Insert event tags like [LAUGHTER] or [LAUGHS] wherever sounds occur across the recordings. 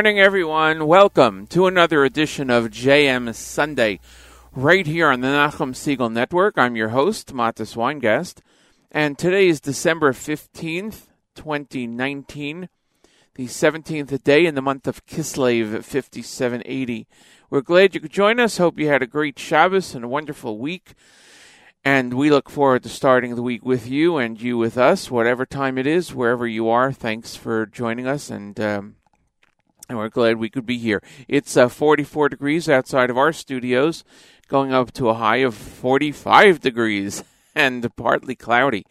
morning, everyone. Welcome to another edition of JM Sunday, right here on the Nachum Segal Network. I'm your host, Matis Weingast, and today is December 15th, 2019, the 17th day in the month of Kislev 5780. We're glad you could join us. Hope you had a great Shabbos and a wonderful week. And we look forward to starting the week with you and you with us, whatever time it is, wherever you are. Thanks for joining us, and um, and we're glad we could be here. It's uh, 44 degrees outside of our studios, going up to a high of 45 degrees [LAUGHS] and partly cloudy,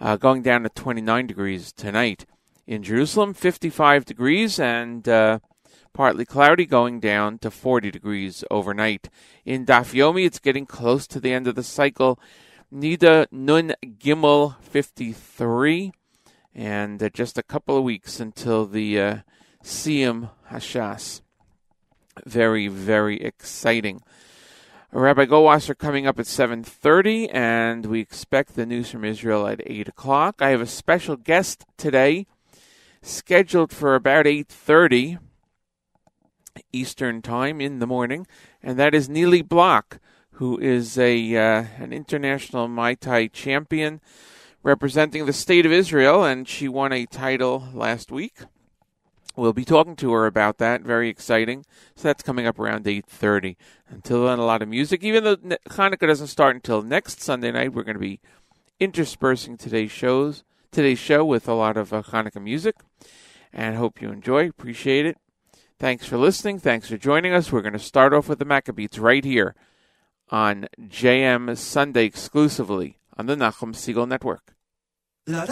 uh, going down to 29 degrees tonight. In Jerusalem, 55 degrees and uh, partly cloudy, going down to 40 degrees overnight. In Dafyomi, it's getting close to the end of the cycle. Nida Nun Gimel 53, and uh, just a couple of weeks until the Siyum Hashas. Very, very exciting. Rabbi Goldwasser coming up at 7.30, and we expect the news from Israel at 8 o'clock. I have a special guest today, scheduled for about 8.30 Eastern Time in the morning, and that is Nili Block, who is a uh, an international Muay Thai champion representing the state of Israel, and she won a title last week. We'll be talking to her about that. Very exciting. So that's coming up around 8.30. Until then, a lot of music. Even though Hanukkah doesn't start until next Sunday night, we're going to be interspersing today's shows, today's show with a lot of uh, Hanukkah music. And hope you enjoy. Appreciate it. Thanks for listening. Thanks for joining us. We're going to start off with the Maccabeats right here on JM Sunday exclusively on the Nachum Segal Network. Malel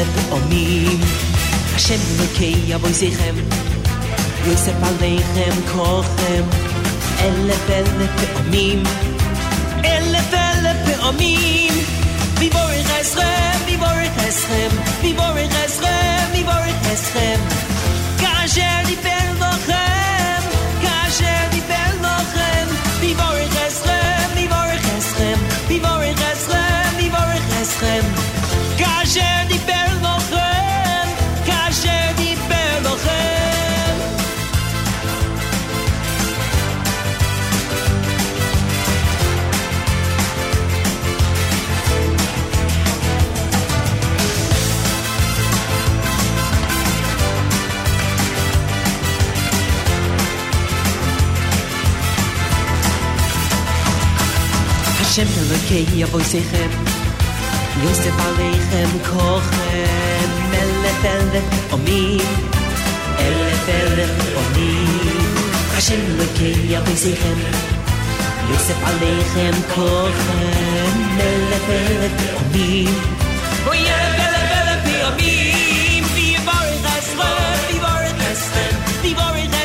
Elef Elef Omim Hashem Elokei Avoisechem Yosef Aleichem Kochem Elef Elef Omim Elef Elef Omim Vivorich Eschem, Vivorich Eschem Vivorich Eschem, Vivorich Eschem Kasher Hashem Elokei Avoisechem Yosef Aleichem Kochem Elef Elef Omim Elef Elef Omim Hashem Elokei Avoisechem Yosef Aleichem Kochem Elef Elef Omim Vivorich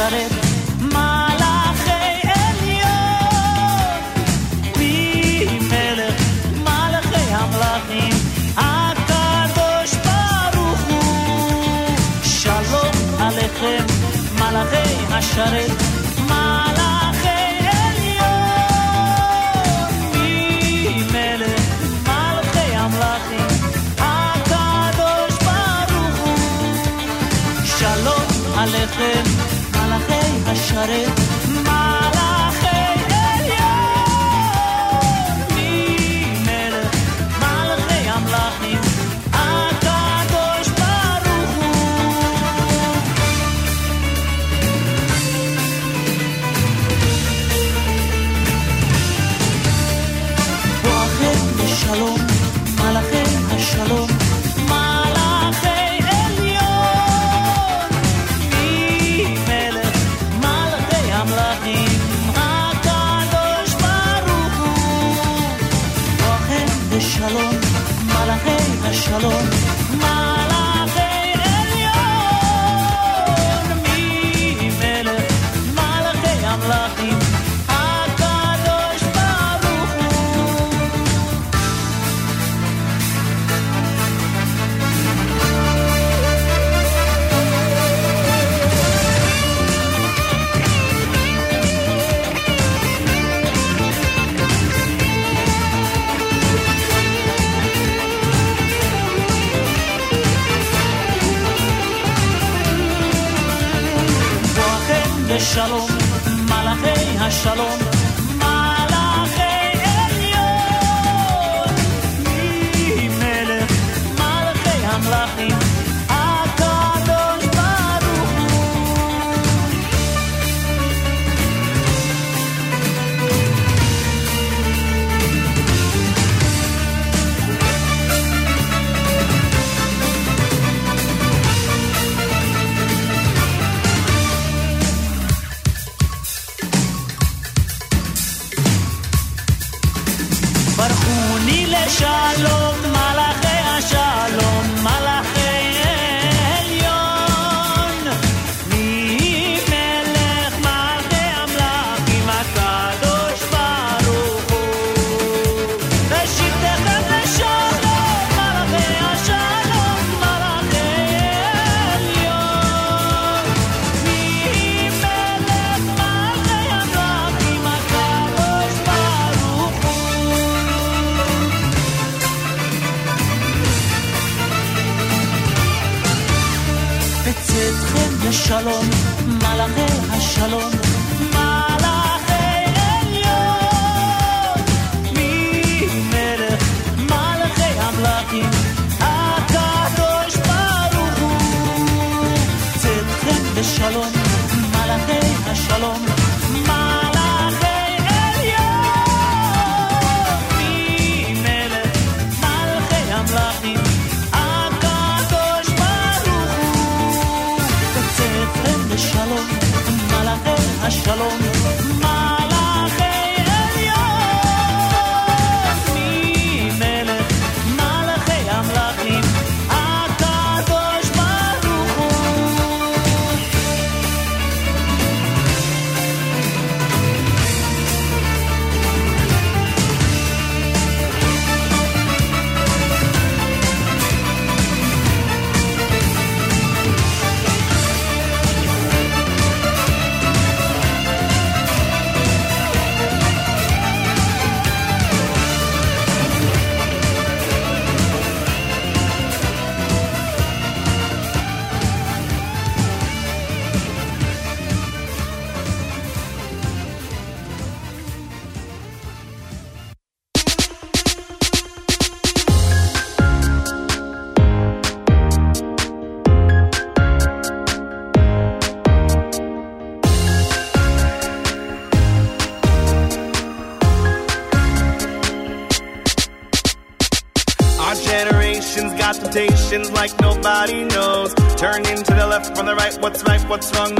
לשרת מלאכי עליון. מי מלך מלאכי המלאכים הקדוש ברוך הוא. שלום עליכם מלאכי השרת מלאכי עליון. מי מלך מלאכי המלאכים עליכם I shut it what's wrong,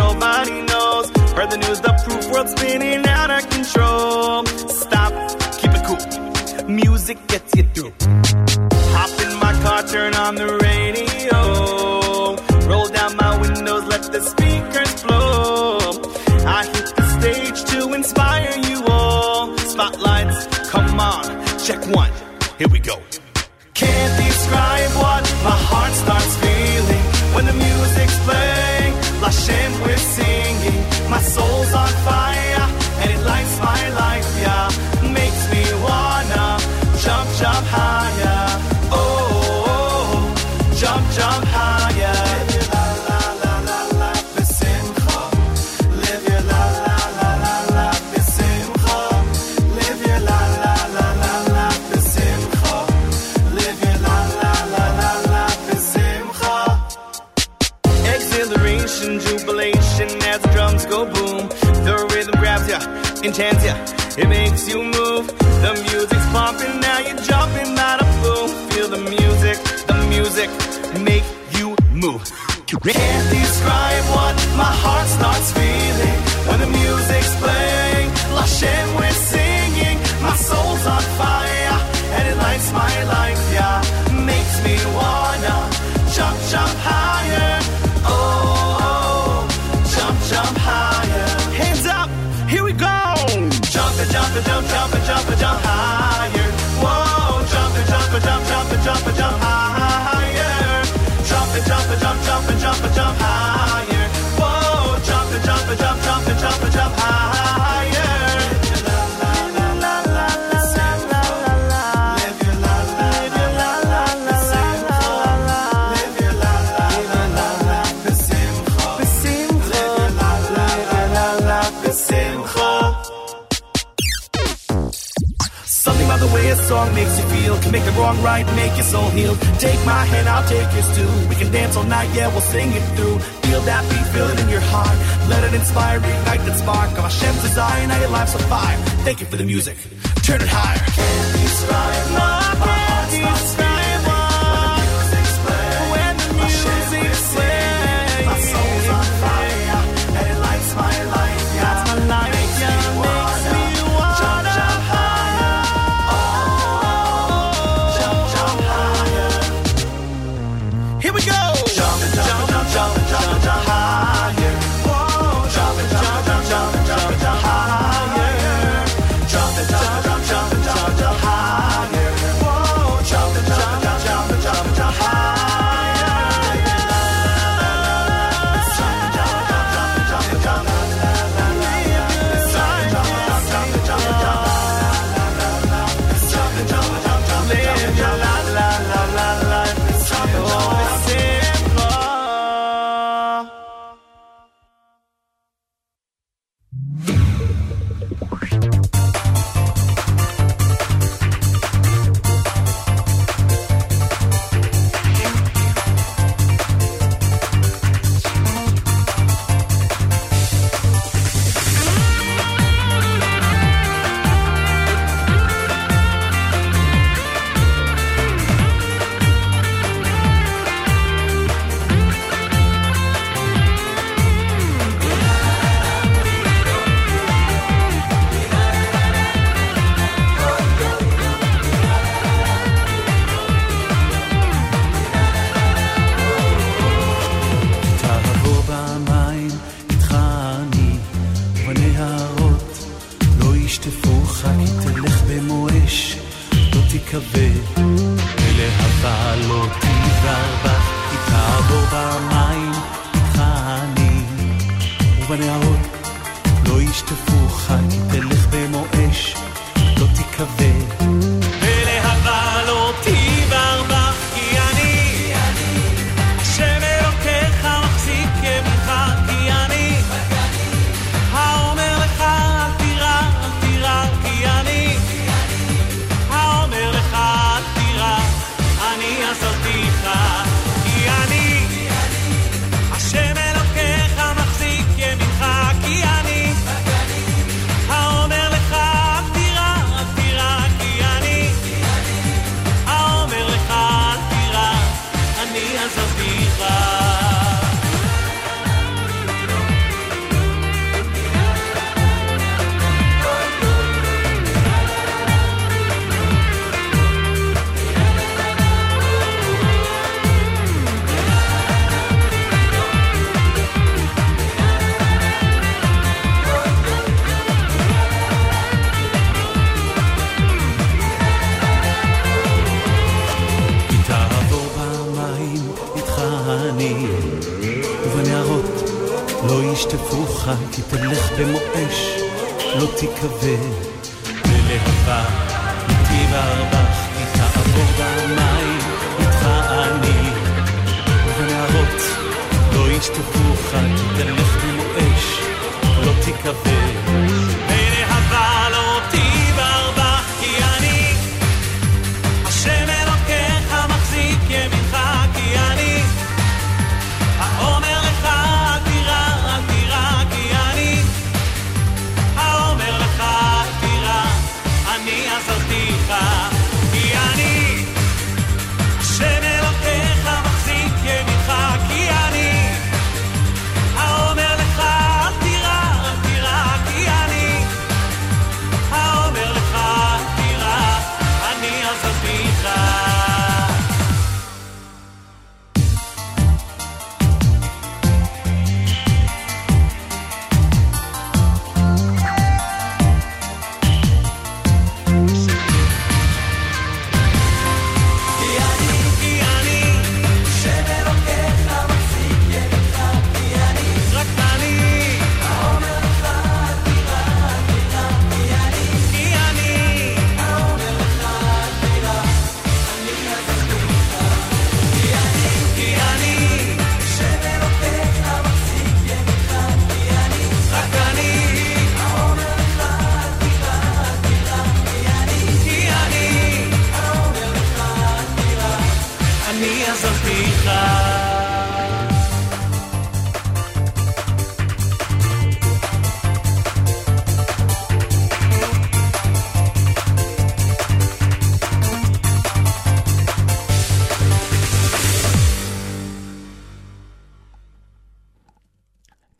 the music.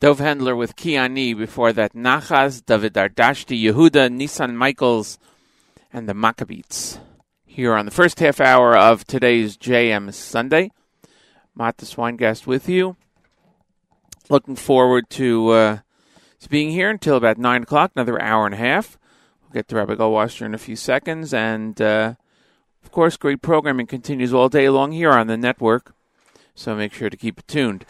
Dove Handler with Kiani. Before that, Nachaz, David Ardashti, Yehuda, Nissan Michaels, and the Maccabees. Here on the first half hour of today's JM Sunday. Matas Weingast with you. Looking forward to, uh, to being here until about 9 o'clock, another hour and a half. We'll get to Rabbi Goldwasser in a few seconds. And, uh, of course, great programming continues all day long here on the network. So make sure to keep it tuned.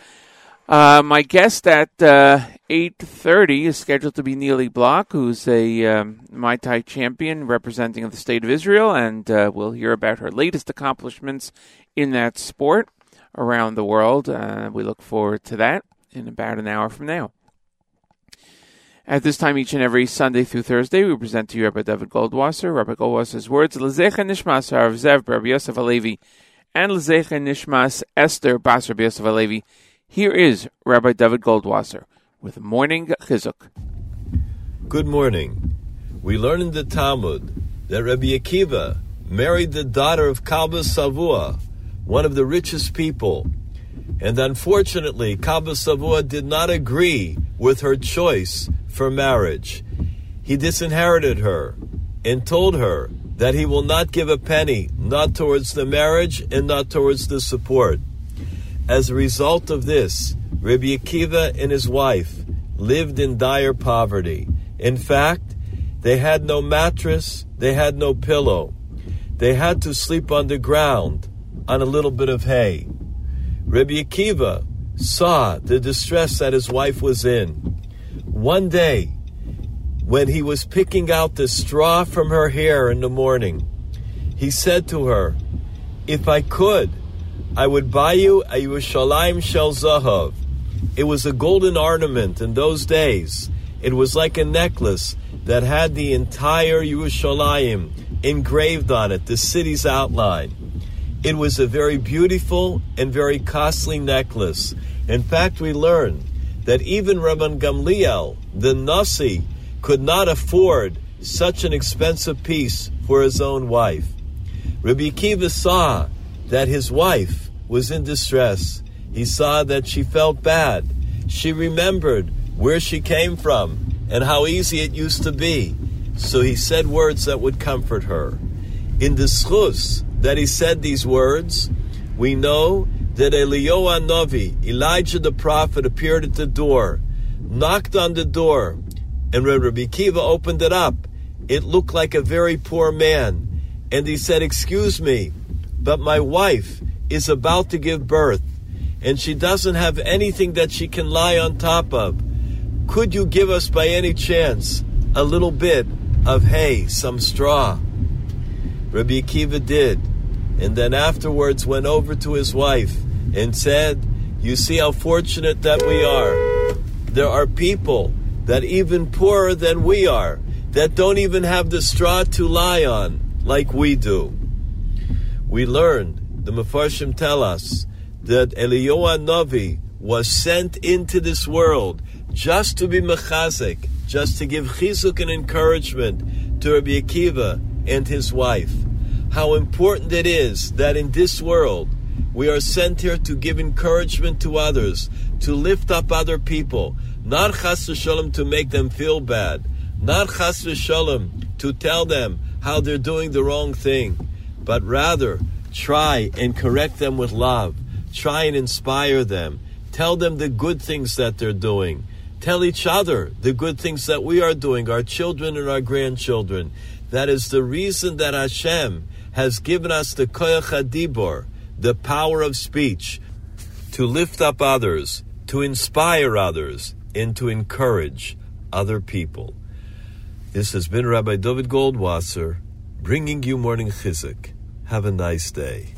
Uh, my guest at uh, 8.30 is scheduled to be Nili Block, who's a um, Muay Thai champion representing the state of Israel, and uh, we'll hear about her latest accomplishments in that sport around the world. Uh, we look forward to that in about an hour from now. At this time, each and every Sunday through Thursday, we present to you Rabbi David Goldwasser. Rabbi Goldwasser's words, Lezecha Nishmas Harav Zev Rabbi Yosef Alevi, and Lezecha Nishmas Esther Bas Rabbi Yosef Alevi. Here is Rabbi David Goldwasser with Morning Chizuk. Good morning. We learn in the Talmud that Rabbi Akiva married the daughter of Kalba Savua, one of the richest people. And unfortunately, Kalba Savua did not agree with her choice for marriage. He disinherited her and told her that he will not give a penny, not towards the marriage and not towards the support. As a result of this, Rabbi Akiva and his wife lived in dire poverty. In fact, they had no mattress, they had no pillow. They had to sleep on the ground on a little bit of hay. Rabbi Akiva saw the distress that his wife was in. One day, when he was picking out the straw from her hair in the morning, he said to her, If I could, I would buy you a Yerushalayim Shel Zahav. It was a golden ornament in those days. It was like a necklace that had the entire Yerushalayim engraved on it, the city's outline. It was a very beautiful and very costly necklace. In fact, we learn that even Rabban Gamliel, the Nasi, could not afford such an expensive piece for his own wife. Rabbi Akiva saw that his wife was in distress. He saw that she felt bad. She remembered where she came from and how easy it used to be. So he said words that would comfort her. In the schus that he said these words, we know that Eliyahu Novi, Elijah the prophet, appeared at the door, knocked on the door, and when Rabbi Kiva opened it up, it looked like a very poor man. And he said, Excuse me, but my wife is about to give birth, and she doesn't have anything that she can lie on top of. Could you give us by any chance a little bit of hay, some straw? Rabbi Akiva did, and then afterwards went over to his wife and said, You see how fortunate that we are. There are people that even poorer than we are, that don't even have the straw to lie on like we do. We learned, the Mefarshim tell us, that Eliyahu Navi was sent into this world just to be mechazik, just to give chizuk and encouragement to Rabbi Akiva and his wife. How important it is that in this world we are sent here to give encouragement to others, to lift up other people, not chas v'shalom to make them feel bad, not chas v'shalom to tell them how they're doing the wrong thing, but rather try and correct them with love, try and inspire them, tell them the good things that they're doing, tell each other the good things that we are doing, our children and our grandchildren. That is the reason that Hashem has given us the koyach hadibor, the power of speech, to lift up others, to inspire others, and to encourage other people. This has been Rabbi David Goldwasser bringing you morning chizuk. Have a nice day.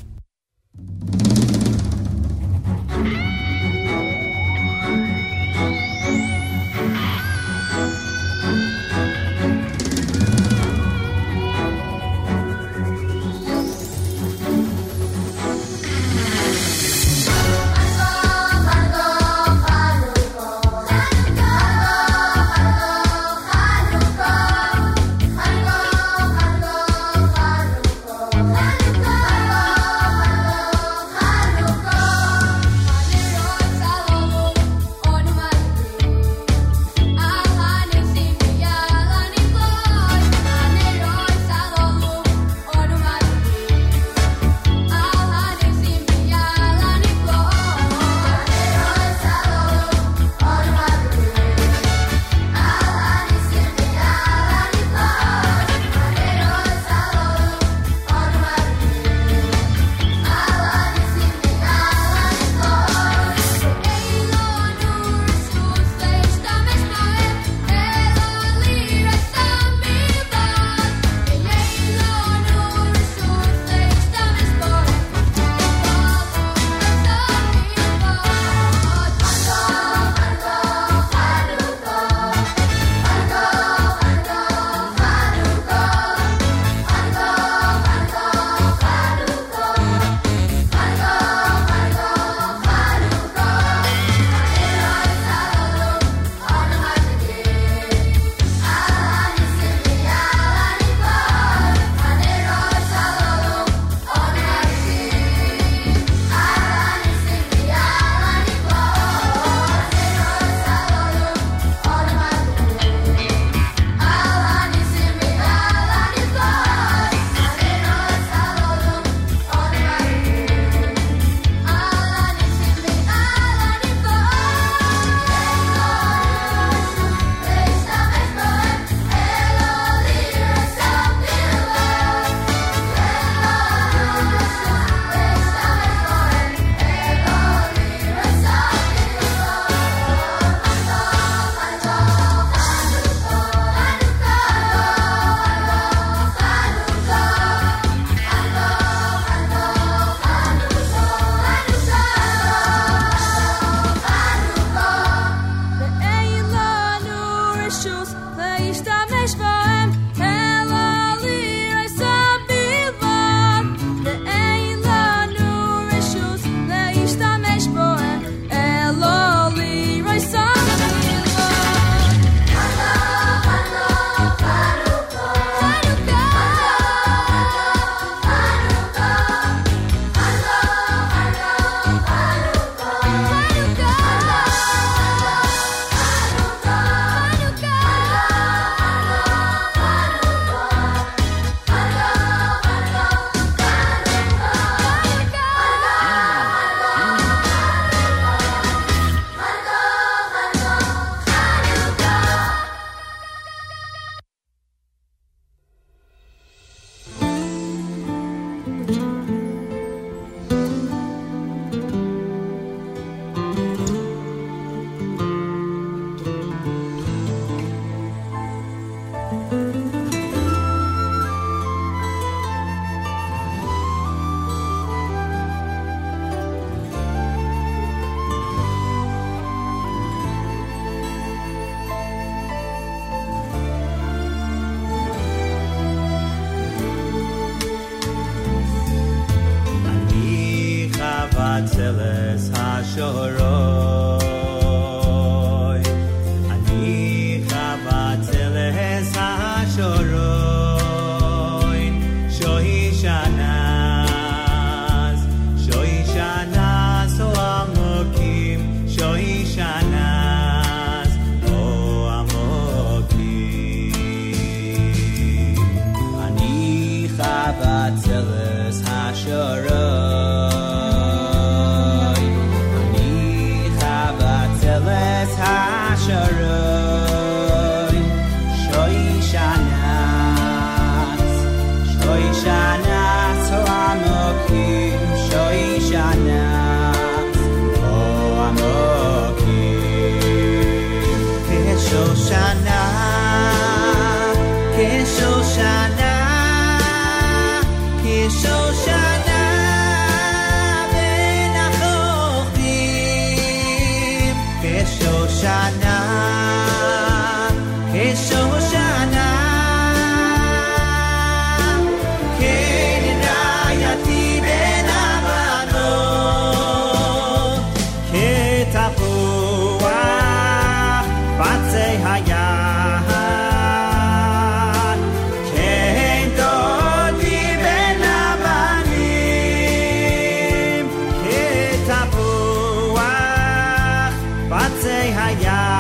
Yeah.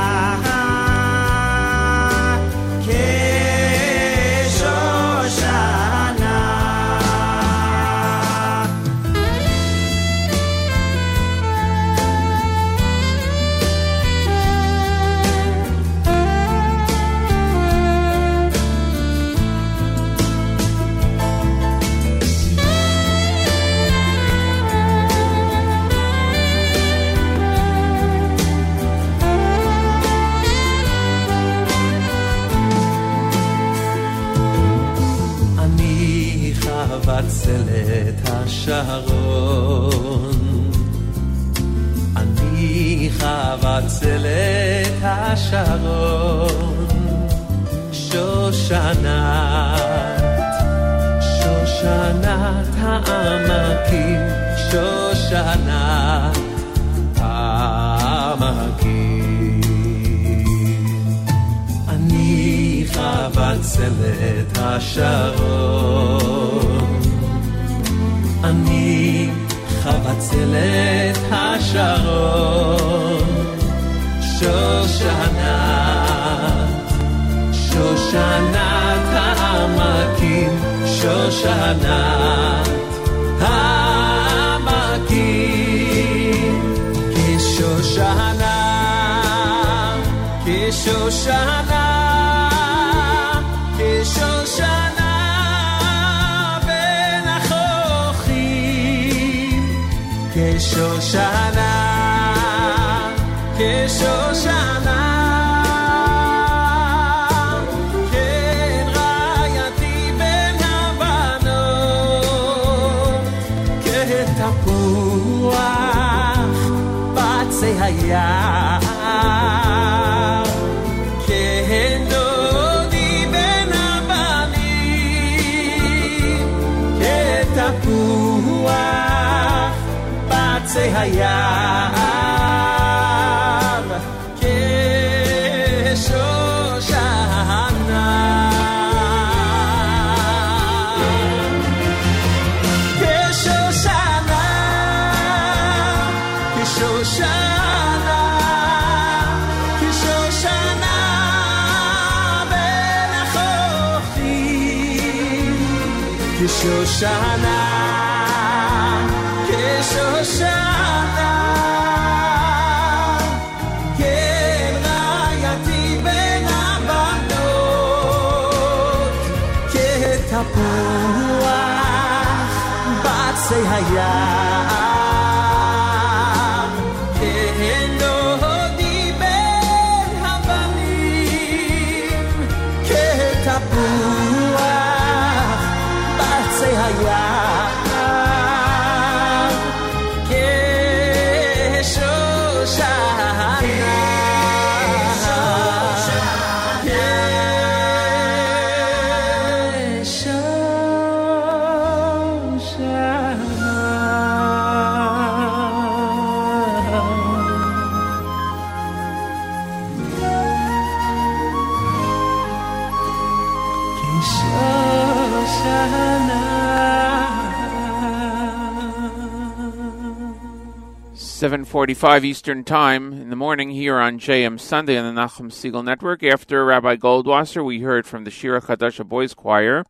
7:45 Eastern Time in the morning here on JM Sunday on the Nachum Segal Network. After Rabbi Goldwasser, we heard from the Shira Chadasha Boys Choir,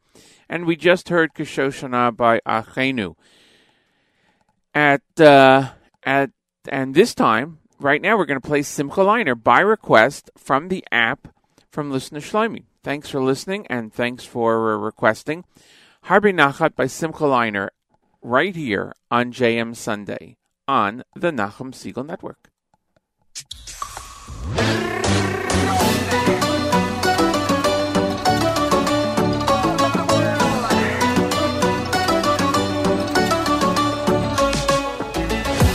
and we just heard Kishoshana by Achenu. At uh, at and this time, right now, we're going to play Simcha Leiner by request from the app from Listener Shlomi. Thanks for listening and thanks for uh, requesting. Harbe Nachat by Simcha Leiner right here on JM Sunday on the Nachum Segal Network.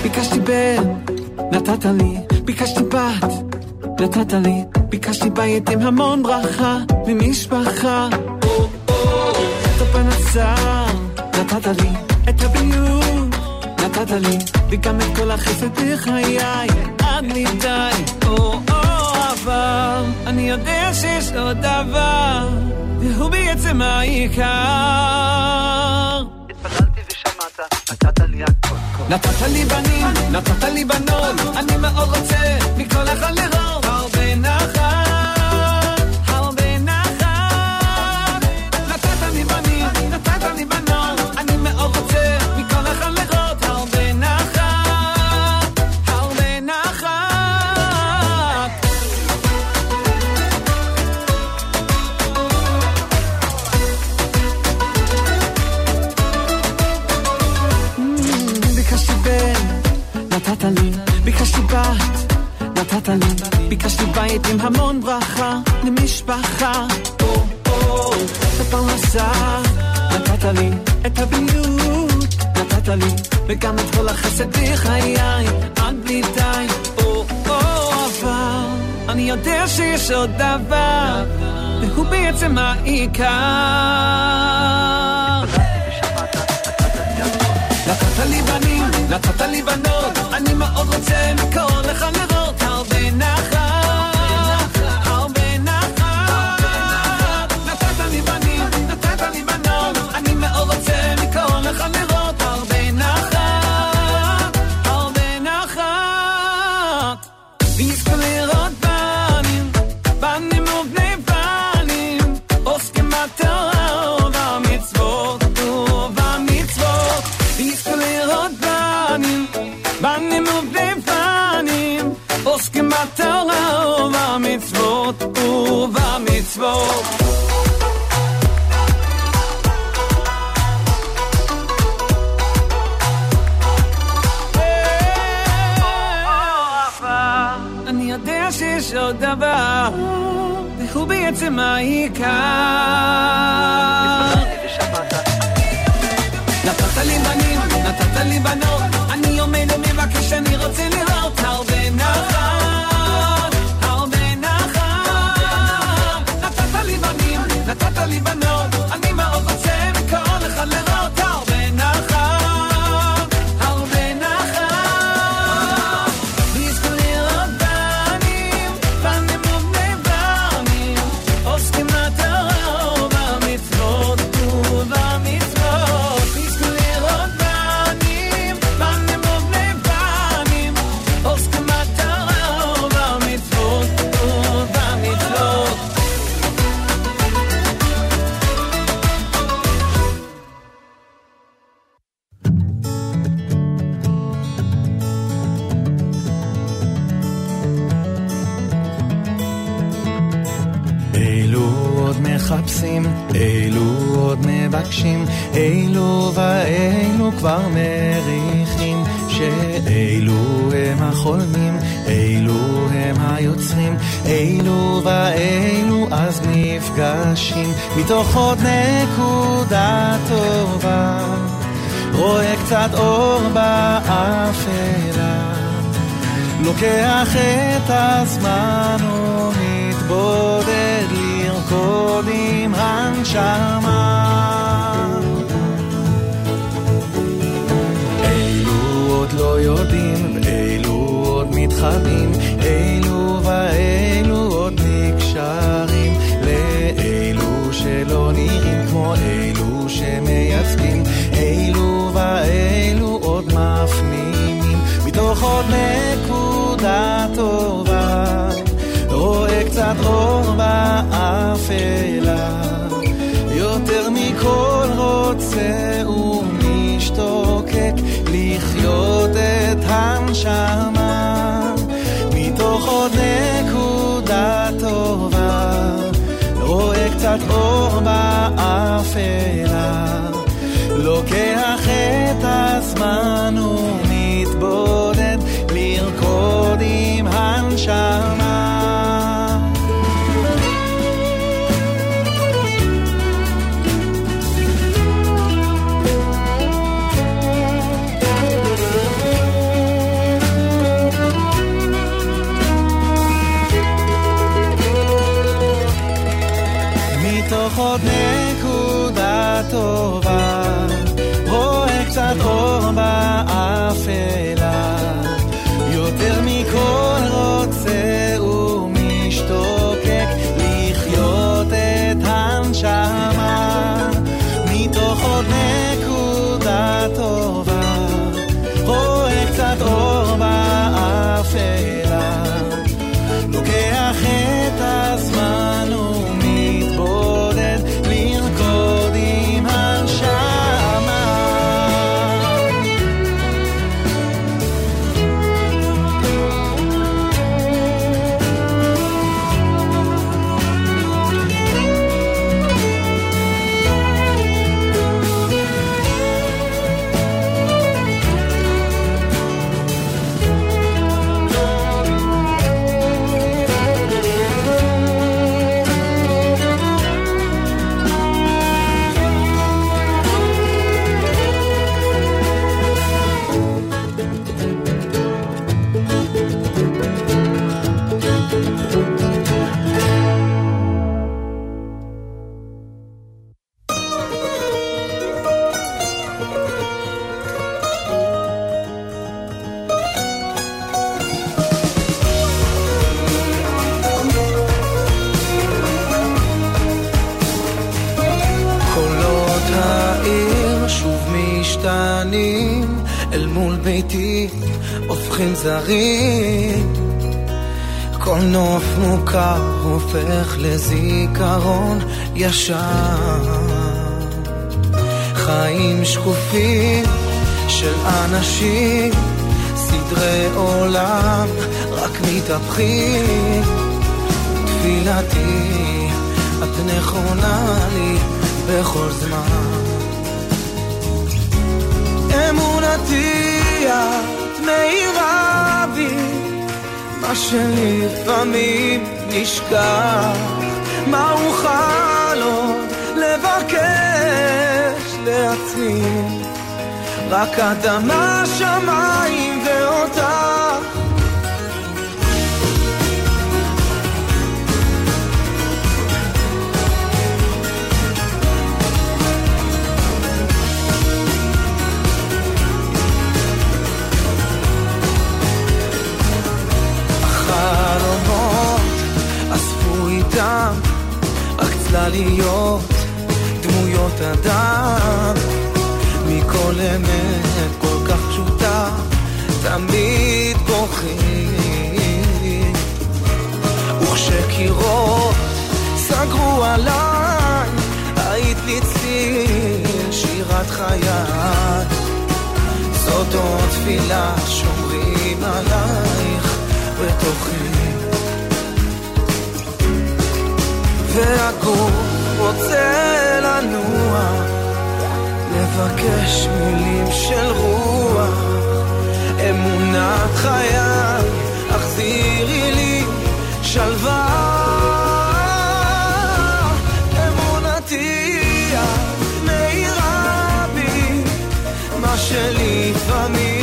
ביקשתי בן, נתת לי, ביקשתי בת, נתת לי, ביקשתי בית עם המון ברכה, ממשפחה. את הפנסה, נתת לי, את הביוב. נתת לי, וגם את כל החסד בחיי, עד לי די. או, או, אבל אני יודע שיש עוד דבר, והוא בעצם העיקר. נתת לי בנים, נתת לי בנות, אני מאוד רוצה מכל לראות הרבה נחת, לי, ביקשתי בית עם המון ברכה, למשפחה, את הפרנסה, נתת לי, את הבריאות, נתת לי, וגם את כל החסד בחיי, עד בלי די, אבל, אני יודע שיש עוד דבר, והוא בעצם העיקר. נתת לי בנים, נתת לי בנות, אני מאוד רוצה מכל אחד לראות אילו ואילו כבר מריחים, שאילו הם החולמים, אילו הם היוצרים, אילו ואילו אז נפגשים, מתוך עוד נקודה טובה, רואה קצת אור באפלה. לוקח את הזמן ומתבודד לרקוד עם הנשמה. חכמים, אלו ואלו עוד נקשרים לאלו שלא נראים כמו אלו שמייצגים, אלו ואלו עוד מפנימים מתוך עוד נקודה טובה, רואה קצת אור באפלה, יותר מכל רוצה ומשתוקק לחיות את הנשמה. קצת אור באפלה, לוקח את הזמן ומתבודד לרקוד עם הנשמה. זרים. כל נוף מוכר הופך לזיכרון ישן. חיים שקופים של אנשים סדרי עולם רק מתהפכים. תפילתי את נכונה לי בכל זמן. אמונתי את מאירה בי, מה שלפעמים נשכח, מה אוכל עוד לבקש לעצמי, רק אדמה, שמיים ואותך. החלומות אספו איתם רק צלליות, דמויות אדם. מכל אמת כל כך פשוטה, תמיד בוכים. וכשקירות סגרו עליי, היית אצלי שירת חיי. זאת עוד תפילה שומרים עלייך בתוכי. והגוף רוצה לנוע לבקש מילים של רוח. אמונת חיי החזירי לי שלווה. שלפעמים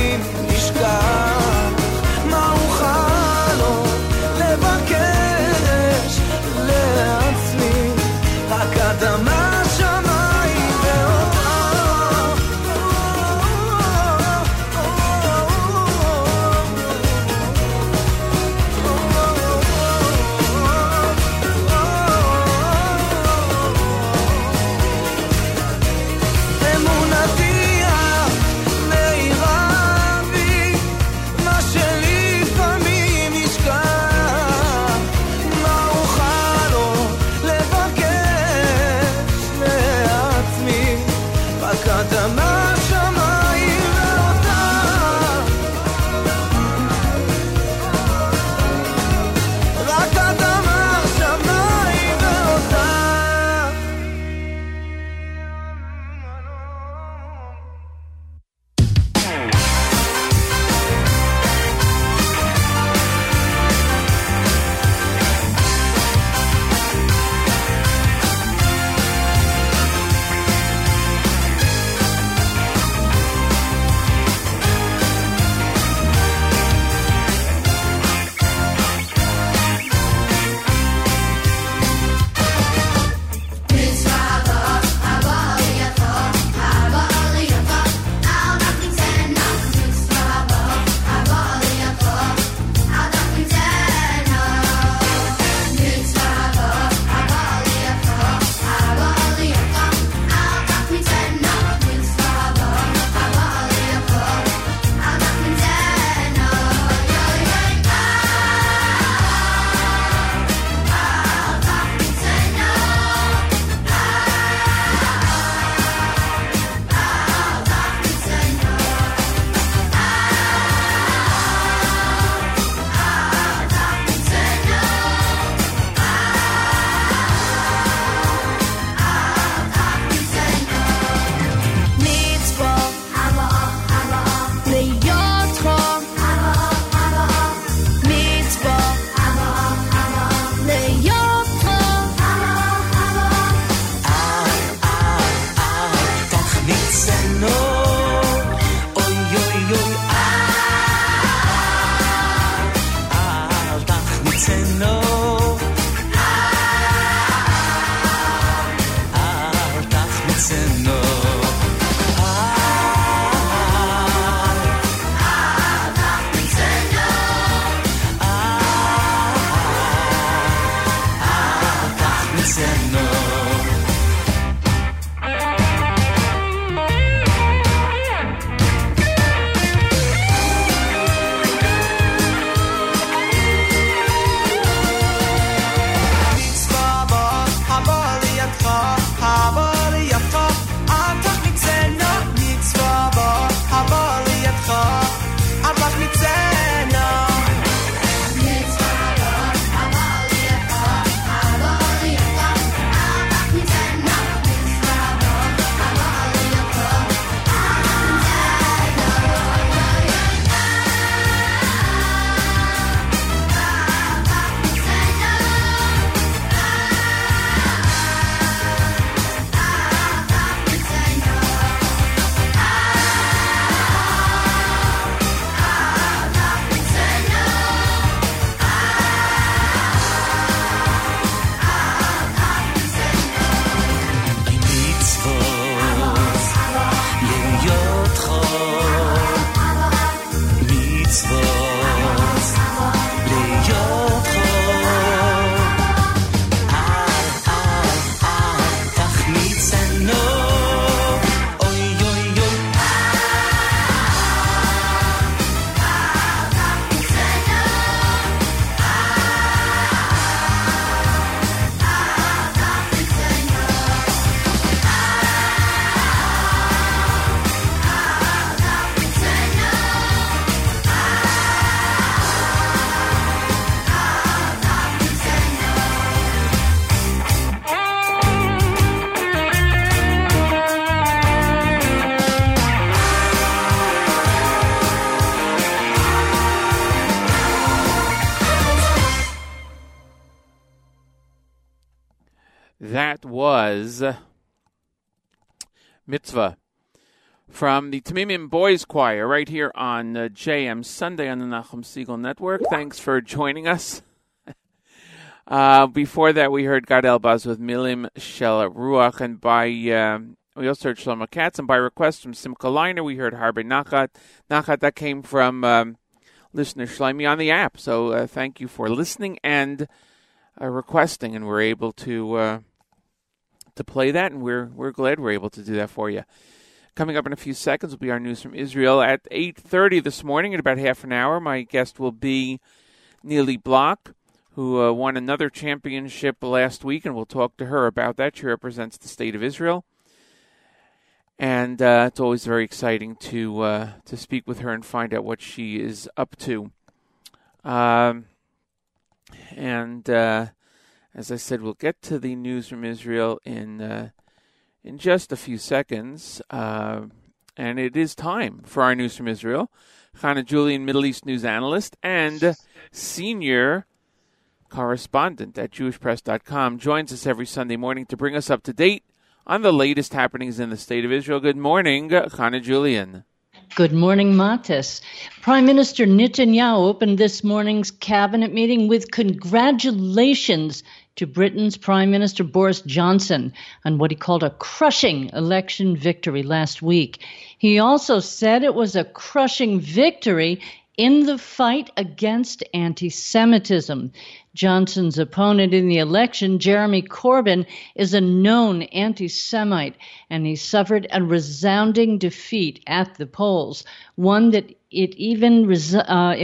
from the Tamimim Boys Choir right here on uh, JM Sunday on the Nachum Segal Network. Thanks for joining us. [LAUGHS] uh, before that, we heard Gad Elbaz with Milim Shel Ruach, and by um, we also heard Shlomo Katz, and by request from Simcha Leiner, we heard Harbe Nachat. Nachat that came from um, listener Shlomi on the app. So uh, thank you for listening and uh, requesting, and we're able to uh, to play that, and we're we're glad we're able to do that for you. Coming up in a few seconds will be our news from Israel at 8:30 this morning. In about half an hour, my guest will be Nili Block, who uh, won another championship last week, and we'll talk to her about that. She represents the state of Israel, and uh, it's always very exciting to uh, to speak with her and find out what she is up to. Um, and uh, as I said, we'll get to the news from Israel in uh, in just a few seconds. Uh, and it is time for our news from Israel. Chana Julian, Middle East news analyst and senior correspondent at JewishPress.com, joins us every Sunday morning to bring us up to date on the latest happenings in the state of Israel. Good morning, Chana Julian. Good morning, Matis. Prime Minister Netanyahu opened this morning's cabinet meeting with congratulations to Britain's Prime Minister Boris Johnson on what he called a crushing election victory last week. He also said it was a crushing victory in the fight against anti Semitism. Johnson's opponent in the election, Jeremy Corbyn, is a known anti Semite, and he suffered a resounding defeat at the polls, one that it even uh,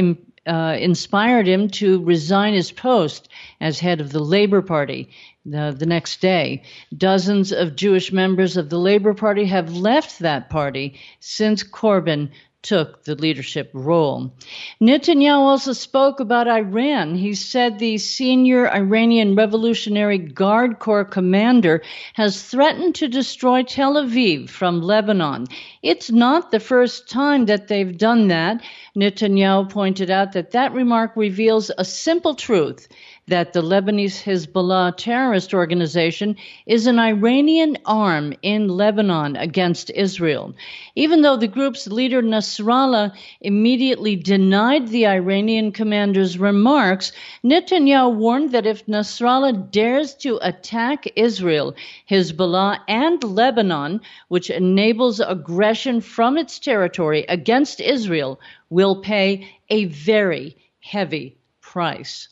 uh, inspired him to resign his post as head of the Labor Party. The, the next day, dozens of Jewish members of the Labor Party have left that party since Corbyn took the leadership role. Netanyahu also spoke about Iran. He said the senior Iranian Revolutionary Guard Corps commander has threatened to destroy Tel Aviv from Lebanon. It's not the first time that they've done that. Netanyahu pointed out that that remark reveals a simple truth that the Lebanese Hezbollah terrorist organization is an Iranian arm in Lebanon against Israel. Even though the group's leader Nasrallah immediately denied the Iranian commander's remarks, Netanyahu warned that if Nasrallah dares to attack Israel, Hezbollah, and Lebanon, which enables aggression from its territory against Israel, will pay a very heavy price.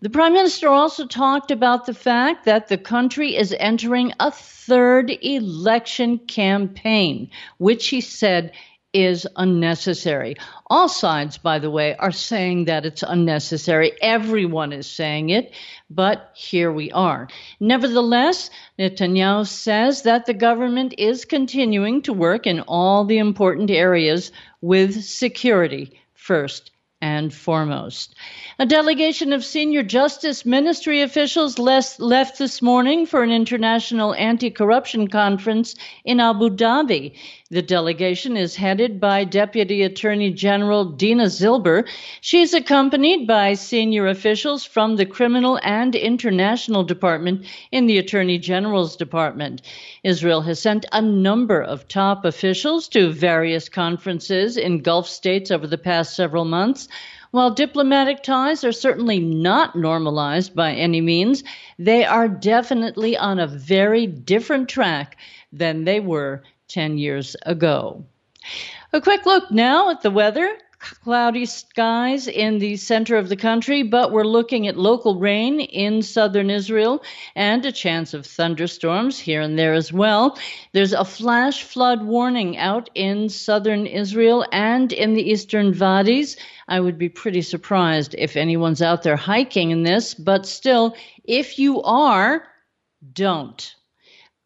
The prime minister also talked about the fact that the country is entering a third election campaign, which he said is unnecessary. All sides, by the way, are saying that it's unnecessary. Everyone is saying it, but here we are. Nevertheless, Netanyahu says that the government is continuing to work in all the important areas with security first and foremost. A delegation of senior Justice Ministry officials left this morning for an international anti corruption conference in Abu Dhabi. The delegation is headed by Deputy Attorney General Dina Zilber. She's accompanied by senior officials from the Criminal and International Department in the Attorney General's Department. Israel has sent a number of top officials to various conferences in Gulf states over the past several months. While diplomatic ties are certainly not normalized by any means, they are definitely on a very different track than they were 10 years ago. A quick look now at the weather. Cloudy skies in the center of the country, but we're looking at local rain in southern Israel and a chance of thunderstorms here and there as well. There's a flash flood warning out in southern Israel and in the eastern Wadis. I would be pretty surprised if anyone's out there hiking in this, but still, if you are, don't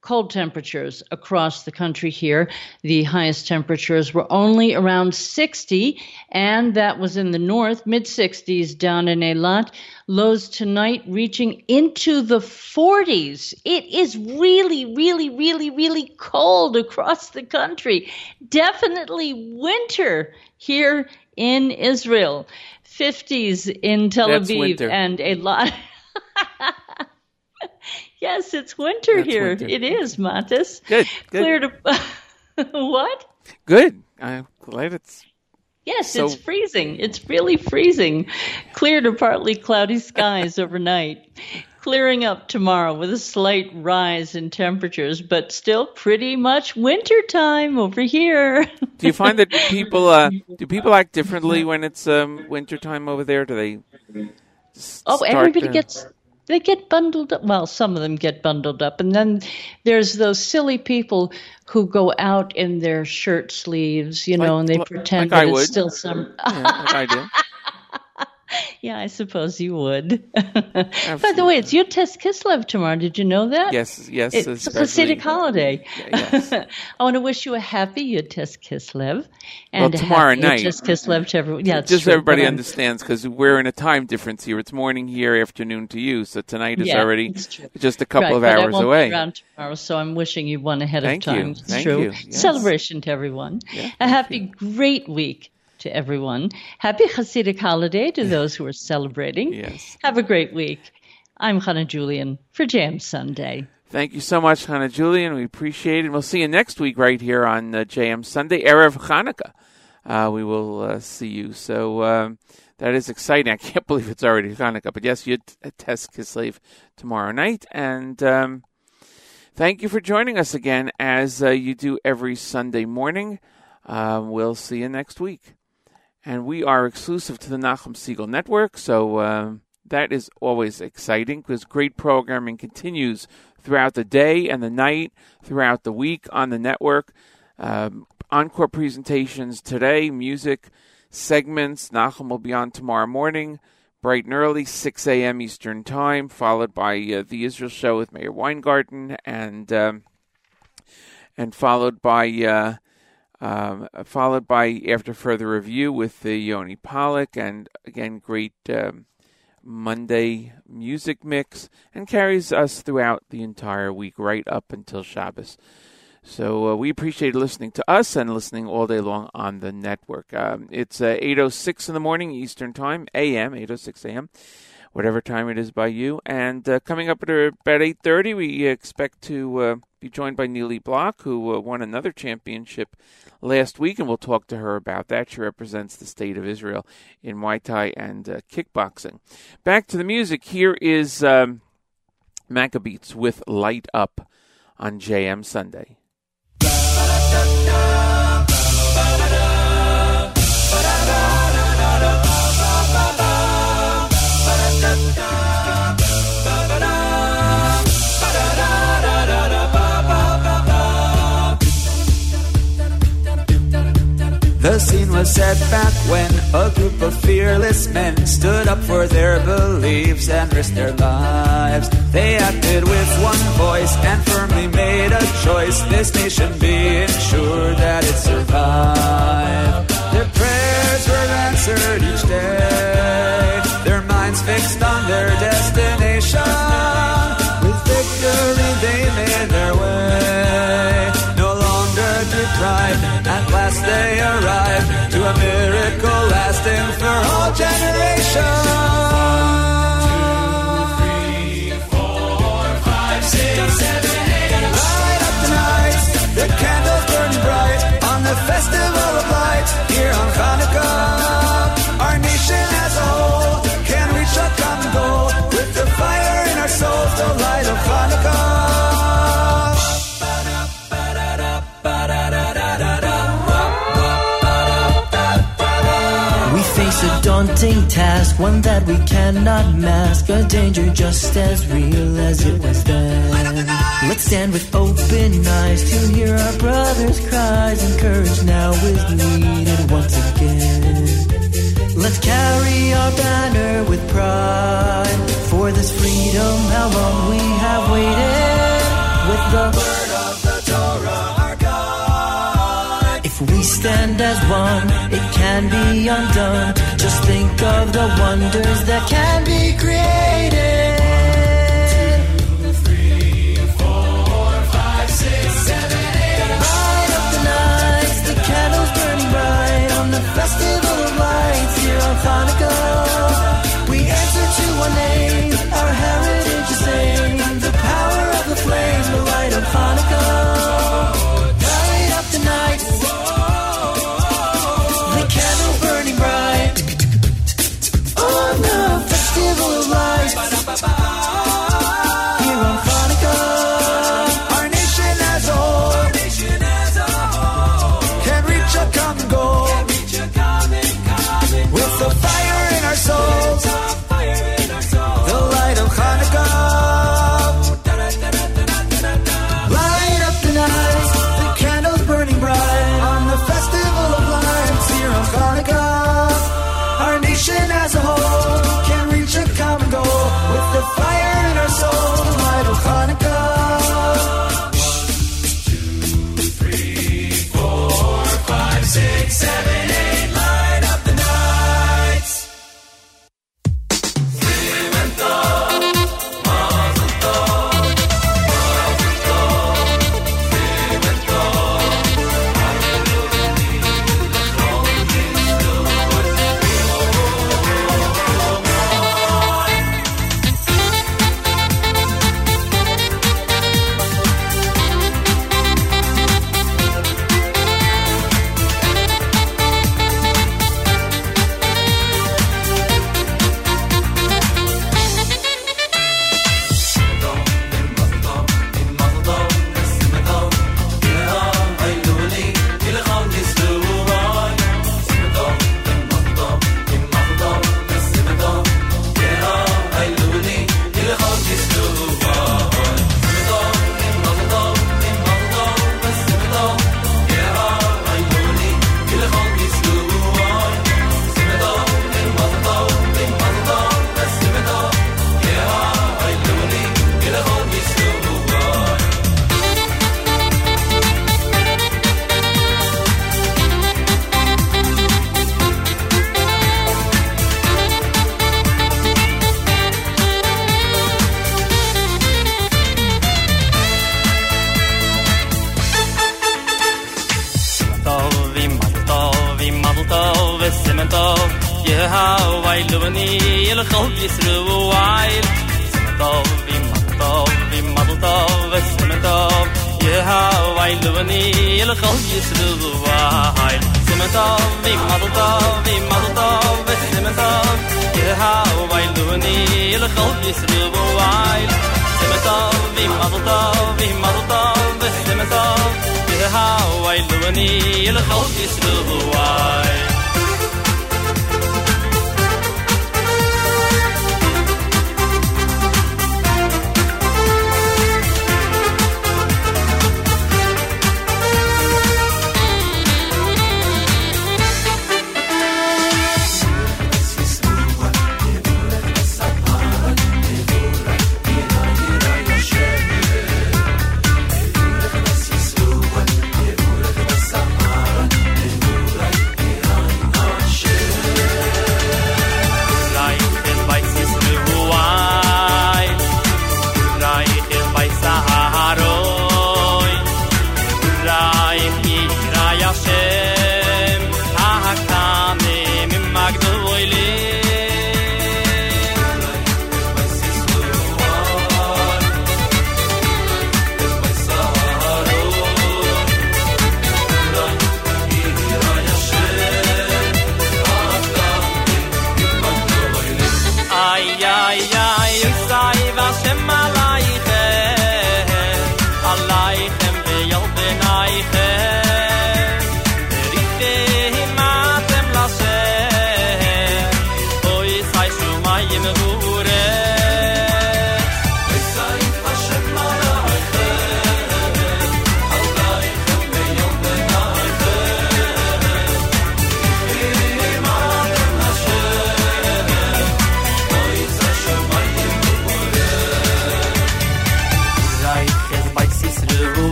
cold temperatures across the country here. The highest temperatures were only around 60, and that was in the north, mid 60s down in Eilat. Lows tonight reaching into the 40s. It is really, really, really, really cold across the country. Definitely winter here in Israel. 50s in Tel That's Aviv winter. and a lot. [LAUGHS] yes, it's winter That's here. winter. It is, Matis. Good, good. Clear to [LAUGHS] what? Good. I'm glad it's Yes, So- it's freezing. It's really freezing. Clear to partly cloudy skies [LAUGHS] overnight. Clearing up tomorrow with a slight rise in temperatures, but still pretty much winter time over here. Do you find that [LAUGHS] people uh, do people act differently when it's um, wintertime over there? Do they? Oh, everybody to- gets they get bundled up. Well, some of them get bundled up, and then there's those silly people who go out in their shirt sleeves, you know, Like- and they like pretend I that would. it's still some. Yeah, like I do. [LAUGHS] [LAUGHS] [LAUGHS] yeah, I suppose you would. [LAUGHS] By the way, it's Yud Tes Kislev tomorrow. Did you know that? Yes, yes, It's a Hasidic holiday. yes. [LAUGHS] I want to wish you a happy Yud Kislev and Well, tomorrow night. Yud Kislev to everyone. Yeah, Just so everybody understands, because we're in a time difference here. It's morning here, afternoon to you. So tonight is Yeah, already just a couple Right, of hours won't away. Be around tomorrow, so I'm wishing you one ahead Thank of you. time. It's Thank true. you. Yes. Celebration to everyone. a happy, great week to everyone. Happy Hasidic holiday to those who are celebrating. Yes. Have a great week. I'm Hannah Julian for JM Sunday. Thank you so much, Hannah Julian. We appreciate it. We'll see you next week right here on uh, JM Sunday, Erev Hanukkah. Uh, we will uh, see you. So um, that is exciting. [LAUGHS] I can't believe it's already Hanukkah. But yes, Yud Tes Kislev tomorrow night. And um, thank you for joining us again as uh, you do every Sunday morning. Uh, we'll see you next week. And we are exclusive to the Nachum Segal Network. So um, that is always exciting because great programming continues throughout the day and the night, throughout the week on the network. Um, encore presentations today, music segments. Nachum will be on tomorrow morning, bright and early, 6 a.m. Eastern Time, followed by uh, the Israel Show with Meir Weingarten, and um, and followed by uh, um, followed by after further review with the Yoni Pollock, and again great. Um, Monday music mix and carries us throughout the entire week, right up until Shabbos. So uh, we appreciate listening to us and listening all day long on the network. Um, it's uh, 8.06 in the morning Eastern Time, a.m., 8.06 a.m. whatever time it is by you. And uh, coming up at about 8.30, we expect to uh, be joined by Nili Block, who uh, won another championship last week, and we'll talk to her about that. She represents the state of Israel in Muay Thai and uh, kickboxing. Back to the music. Here is um, Maccabeats with Light Up on JM Sunday. The scene was set back when a group of fearless men stood up for their beliefs and risked their lives. They acted with one voice and firmly made a choice. This nation be ensured that it survive. Their prayers were answered each day. Their minds fixed on their destination. A miracle lasting for all generations. Light up the night, the candles bright. On the festival daunting task, one that we cannot mask, a danger just as real as it was then. Let's stand with open eyes to hear our brothers' cries, and courage now is needed once again. Let's carry our banner with pride for this freedom, how long we have waited. With the we stand as one, it can be undone. Just think of the wonders that can be created. Festival of lights here on Hanukkah. We answer to our name, our heritage is same. The power of the flame,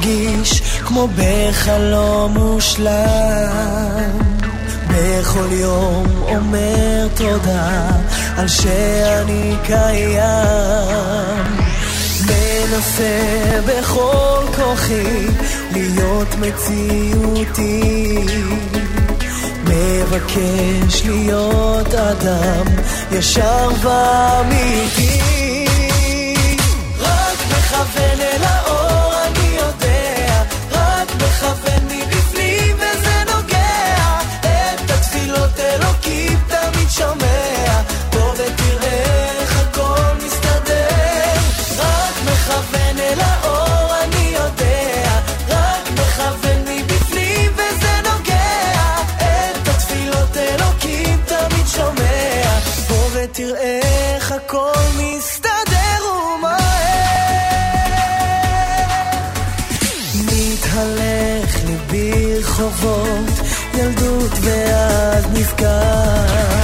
מרגיש כמו בחלום מושלם. בכל יום אומר תודה על שאני קיים. מנסה בכל כוחי להיות מציאותי. מבקש להיות אדם ישר ואמיתי. ברחובות ילדות ואז נזכר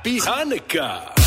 Happy Hanukkah.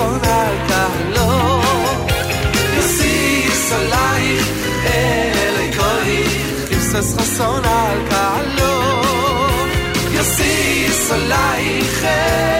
אסון על קהלו. יסיס עלייך אלי כהיך, יסס חסון על קהלו. יסיס עלייך אלי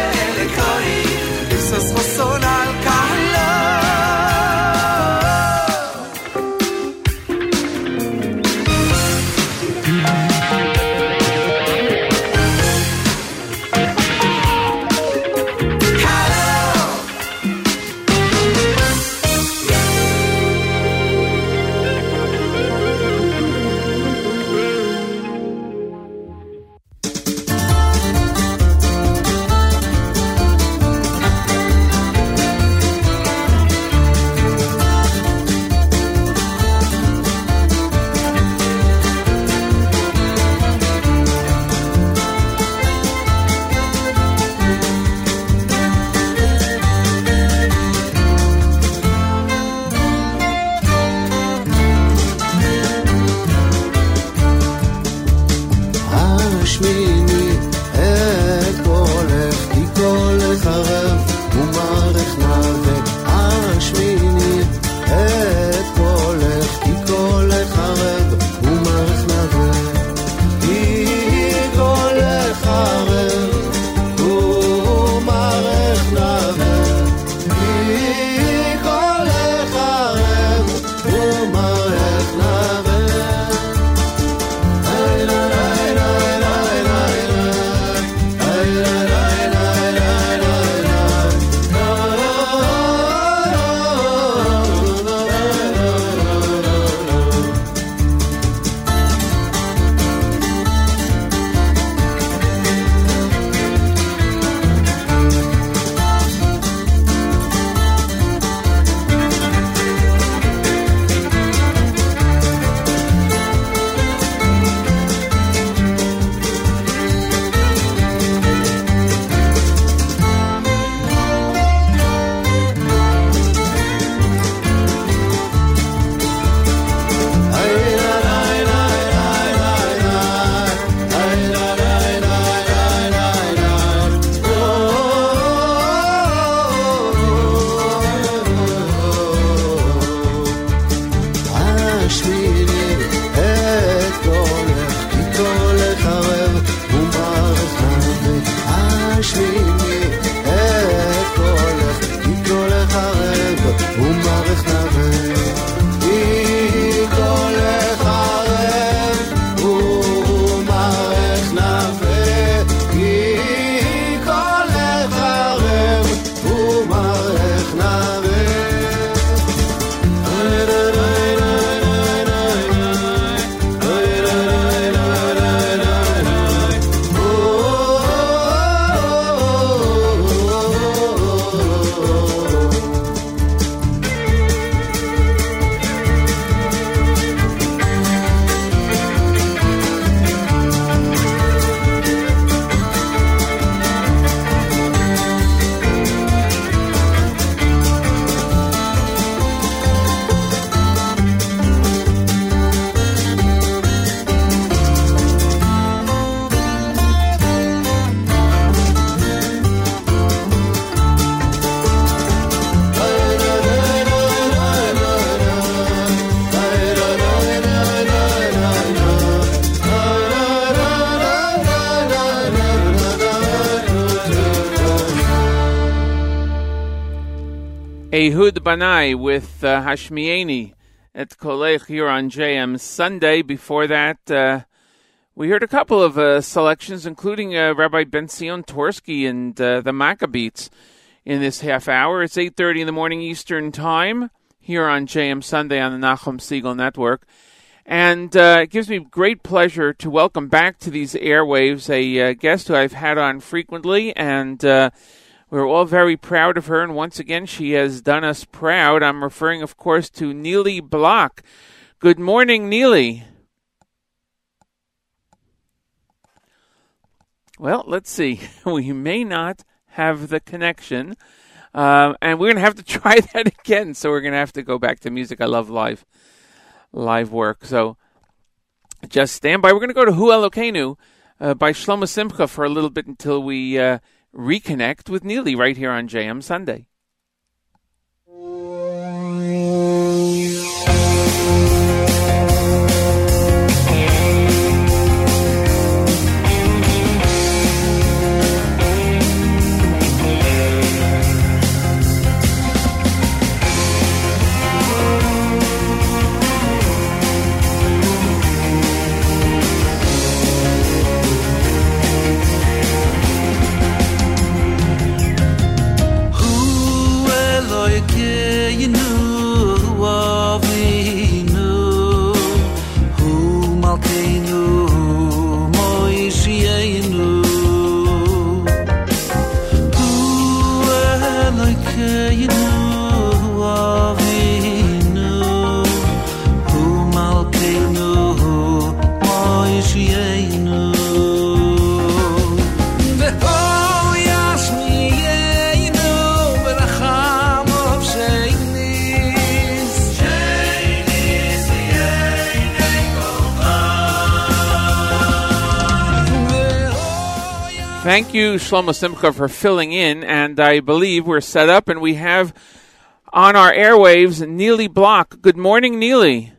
Ehud Banai with uh, Hashmieni at Kolech here on JM Sunday. Before that, uh, we heard a couple of uh, selections, including uh, Rabbi Ben Zion Torsky and uh, the Maccabeats in this half hour. It's 8.30 in the morning Eastern Time here on JM Sunday on the Nachum Segal Network. And uh, it gives me great pleasure to welcome back to these airwaves a guest who I've had on frequently, and uh, we're all very proud of her. And once again, she has done us proud. I'm referring, of course, to Nili Block. Good morning, Nili. Well, let's see. [LAUGHS] We may not have the connection, um, and we're going to have to [LAUGHS] try that again. So we're going to have to go back to music. I love live live work. So just stand by. We're going to go to Hu Elokeinu uh, by Shlomo Simcha for a little bit until we uh, reconnect with Nili right here on JM Sunday. Thank you, Shlomo Simcha, for filling in. And I believe we're set up and we have on our airwaves Nili Block. Good morning, Nili.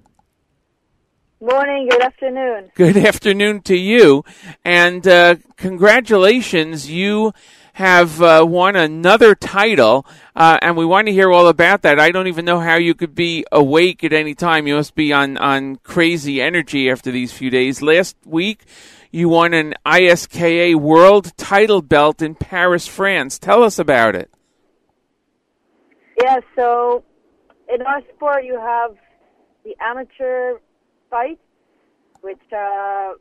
Morning, good afternoon. Good afternoon to you, and uh, congratulations! You have uh, won another title, uh, and we want to hear all about that. I don't even know how you could be awake at any time. You must be on on crazy energy after these few days. Last week, you won an ISKA World Title belt in Paris, France. Tell us about it. Yeah, so in our sport, you have the amateur fights, which uh,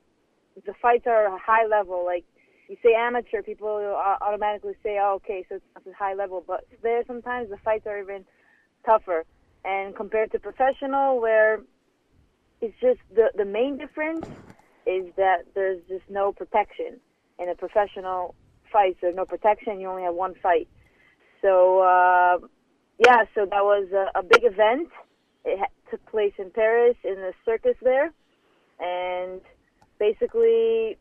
the fights are high level. Like you say amateur, people automatically say, "Oh, okay, so it's not high level." But there, sometimes the fights are even tougher. And compared to professional, where it's just the the main difference is that there's just no protection in a professional fight. There's no protection. You only have one fight. So uh, yeah, so that was a, a big event. It ha- took place in Paris in the circus there, and basically,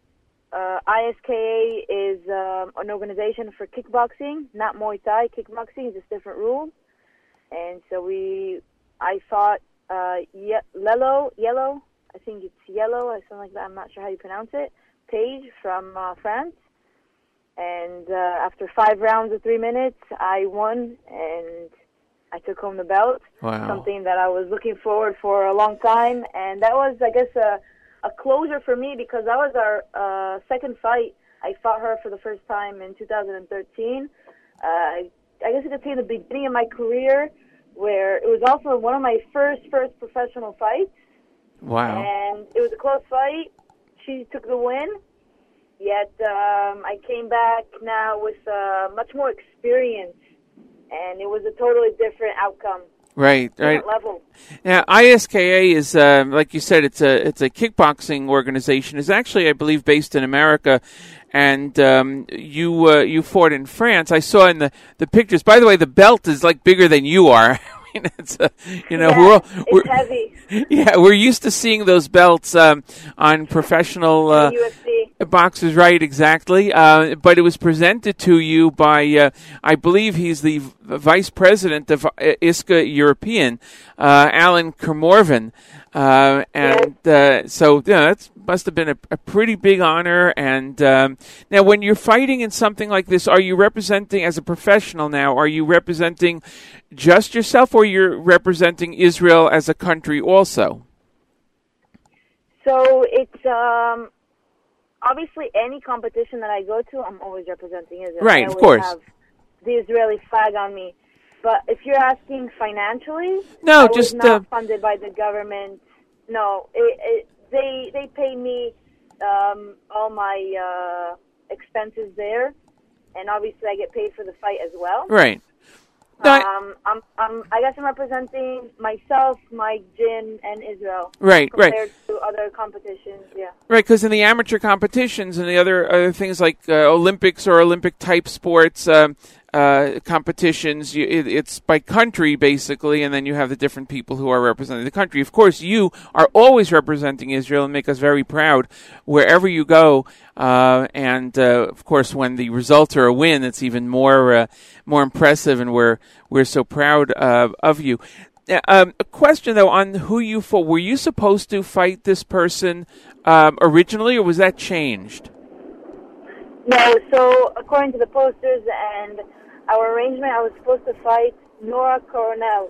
uh, ISKA is um, an organization for kickboxing, not Muay Thai. Kickboxing is just different rules, and so we, I fought uh, ye- Lelo, Yellow. I think it's Yellow or something like that. I'm not sure how you pronounce it. Page from uh, France. And uh, after five rounds of three minutes, I won and I took home the belt. Wow. Something that I was looking forward for a long time, and that was, I guess, a a closure for me because that was our uh, second fight. I fought her for the first time in 2013. Uh, I I guess you could say in the beginning of my career, where it was also one of my first first professional fights. Wow. And it was a close fight. She took the win. Yet um, I came back now with uh, much more experience, and it was a totally different outcome. Right, right. Level. Now, ISKA is, uh, like you said, it's a it's a kickboxing organization. It's actually, I believe, based in America, and um, you uh, you fought in France. I saw in the, the pictures. By the way, the belt is like bigger than you are. [LAUGHS] Mean, [LAUGHS] it's a, you know Yeah, we're, we're heavy. [LAUGHS] yeah we're used to seeing those belts um, on professional uh, UFC. Boxers, right? Exactly. Uh, but it was presented to you by, uh, I believe he's the vice president of uh, ISKA European, uh, Alan Kermorvan. Uh, and uh, so, yeah, that must have been a, a pretty big honor. And um, now, when you're fighting in something like this, are you representing, as a professional now, are you representing just yourself or you're representing Israel as a country also? So it's um, obviously any competition that I go to, I'm always representing Israel. Right, of course. Have the Israeli flag on me. But if you're asking financially, No, I just, not uh, funded by the government. No, it, it, they they pay me um, all my uh, expenses there, and obviously I get paid for the fight as well. Right. No, I- Um, I'm, I'm, I guess I'm representing myself, my gym, and Israel. Right, right. compared to other competitions, yeah. Right, because in the amateur competitions and the other other things like uh, Olympics or Olympic type sports um, uh, competitions, you, it, it's by country basically, and then you have the different people who are representing the country. Of course, you are always representing Israel and make us very proud wherever you go. Uh, and uh, of course, when the results are a win, it's even more uh, more impressive, and we're we're so proud of you. Uh, Um, a question though on who you fought. Were you supposed to fight this person um, originally, or was that changed? No, so according to the posters and our arrangement, I was supposed to fight Nora Coronel,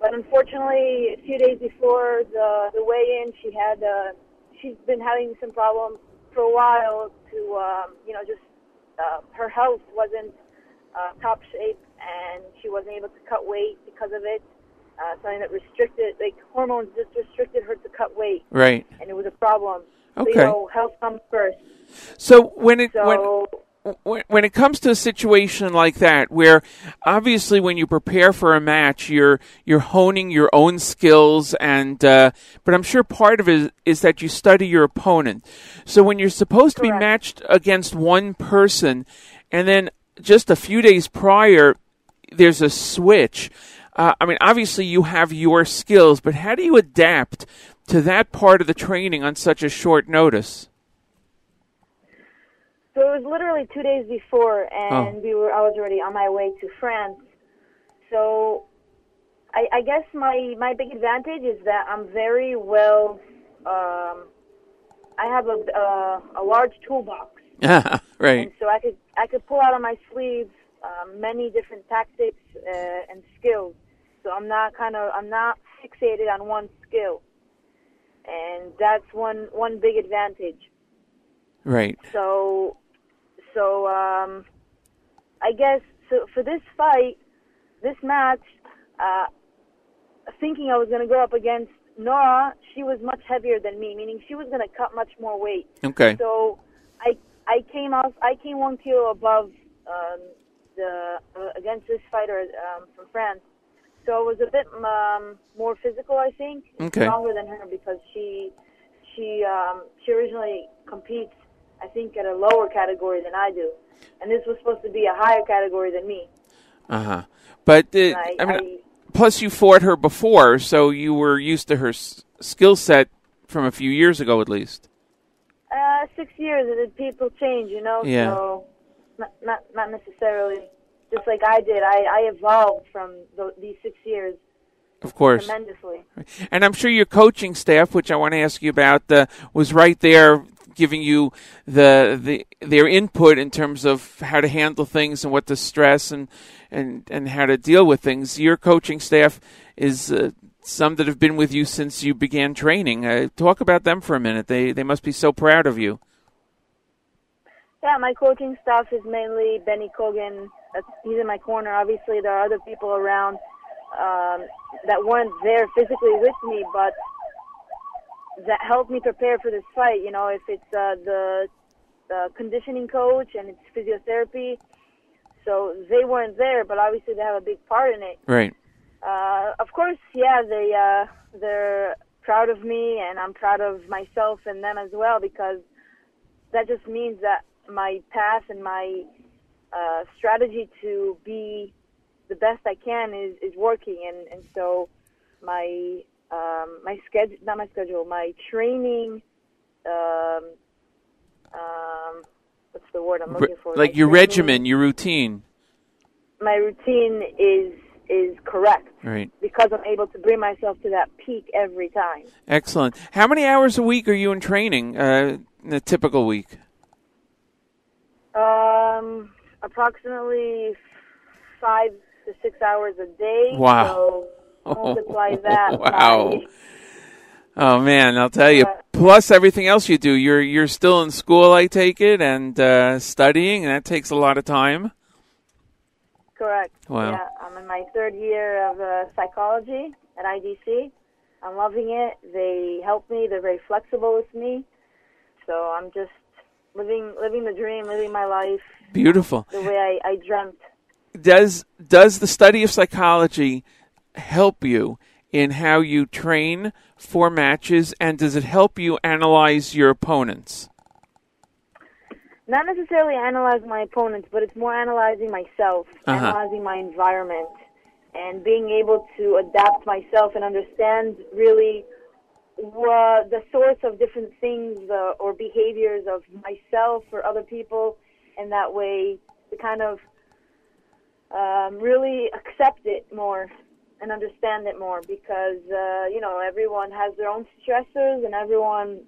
but unfortunately, a few days before the the weigh-in, she had uh, she's been having some problems for a while. To um, you know, just uh, her health wasn't uh, top shape, and she wasn't able to cut weight because of it. Uh, something that restricted, like hormones, just restricted her to cut weight, Right. and it was a problem. So, Okay. you know, health comes first. So when it So- when, when when it comes to a situation like that, where obviously when you prepare for a match, you're you're honing your own skills, and uh, but I'm sure part of it is that you study your opponent. So when you're supposed to be matched against one person, and then just a few days prior, there's a switch. Uh, I mean, obviously you have your skills, but how do you adapt to that part of the training on such a short notice? So it was literally two days before, and Oh. we were. I was already on my way to France. So, I, I guess my my big advantage is that I'm very well. Um, I have a uh, a large toolbox, Yeah, [LAUGHS] right. and so I could I could pull out of my sleeves um, many different tactics uh, and skills. So I'm not kind of I'm not fixated on one skill, and that's one one big advantage. Right. So, so um, I guess so for this fight, this match, uh, thinking I was going to go up against Nora, she was much heavier than me, meaning she was going to cut much more weight. Okay. So I I came out I came one kilo above um, the uh, against this fighter um, from France. So it was a bit um, more physical, I think, Okay. stronger than her because she she um, she originally competes, I think, at a lower category than I do, and this was supposed to be a higher category than me. Uh huh. But uh, I- I mean, plus you fought her before, so you were used to her s- skill set from a few years ago, at least. Uh, six years, and people change, you know. Yeah. So not not not necessarily. Just like I did, I I evolved from th- these six years Of course. tremendously. And I'm sure your coaching staff, which I want to ask you about, uh, was right there giving you the the their input in terms of how to handle things and what to stress and and and how to deal with things. Your coaching staff is uh, some that have been with you since you began training. Uh, talk about them for a minute. They they must be so proud of you. Yeah, my coaching staff is mainly Benny Kogan. He's in my corner. Obviously, there are other people around um, that weren't there physically with me, but that helped me prepare for this fight. You know, if it's uh, the uh, conditioning coach and it's physiotherapy, so they weren't there, but obviously they have a big part in it. Right. Uh, of course, yeah, they uh, they're proud of me, and I'm proud of myself and them as well because that just means that my path and my uh, strategy to be the best I can is, is working, and, and so my um, my schedule, not my schedule, my training um, um, what's the word I'm looking for? like your training- regimen, your routine. My routine is is correct Right. because I'm able to bring myself to that peak every time. Excellent. How many hours a week are you in training uh, in a typical week? Um, approximately five to six hours a day. Wow. So multiply [LAUGHS] that. wow. by- Oh man, I'll tell you. Plus everything else you do, you're you're still in school, I take it, and uh, studying, and that takes a lot of time. Correct. Wow. Yeah, I'm in my third year of uh, psychology at IDC. I'm loving it. They help me. They're very flexible with me. So I'm just living living the dream, living my life Beautiful. the way I, I dreamt. Does does the study of psychology help you in how you train for matches, and does it help you analyze your opponents? Not necessarily analyze my opponents, but it's more analyzing myself, Uh-huh. analyzing my environment, and being able to adapt myself and understand really what the source of different things uh, or behaviors of myself or other people, and that way to kind of um, really accept it more and understand it more because uh, you know everyone has their own stressors and everyone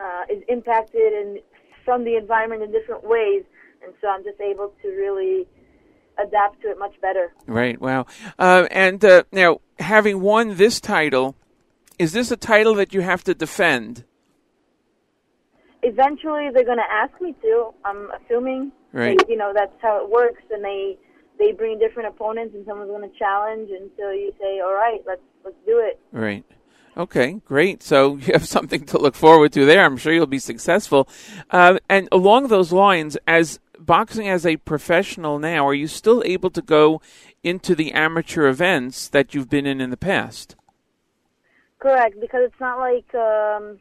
uh, is impacted in from the environment in different ways, and so I'm just able to really adapt to it much better. Right. Wow. Uh, and uh, now, having won this title, is this a title that you have to defend? Eventually, they're going to ask me to. I'm assuming, Right. Like, you know, that's how it works, and they they bring different opponents, and someone's going to challenge and so you say, "All right, let's let's do it." Right. Okay, great. So [LAUGHS] you have something to look forward to there. I'm sure you'll be successful. Uh, and along those lines, as boxing as a professional now, are you still able to go into the amateur events that you've been in in the past? Correct, because it's not like um,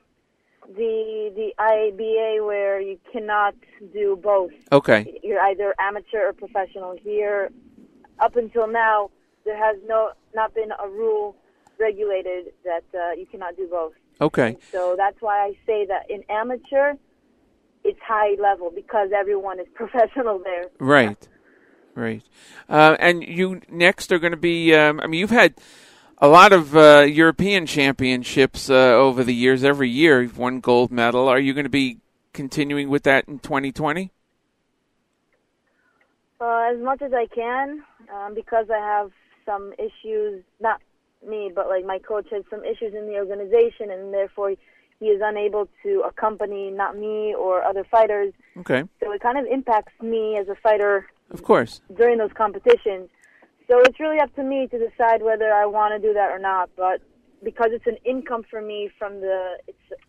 the the IABA where you cannot do both. Okay. You're either amateur or professional. Here, up until now, there has no not been a rule regulated that uh, you cannot do both. Okay. So that's why I say that in amateur, it's high level because everyone is [LAUGHS] professional there. Right. Right. Uh, and you next are going to be. Um, I mean, you've had a lot of uh, European championships uh, over the years. Every year, you've won gold medal. Are you going to be continuing with that in 2020? Uh, as much as I can, um, because I have some issues, not me, but like my coach has some issues in the organization, and therefore he is unable to accompany not me or other fighters. Okay. So it kind of impacts me as a fighter Of course. during those competitions. So it's really up to me to decide whether I want to do that or not. But because it's an income for me from the it's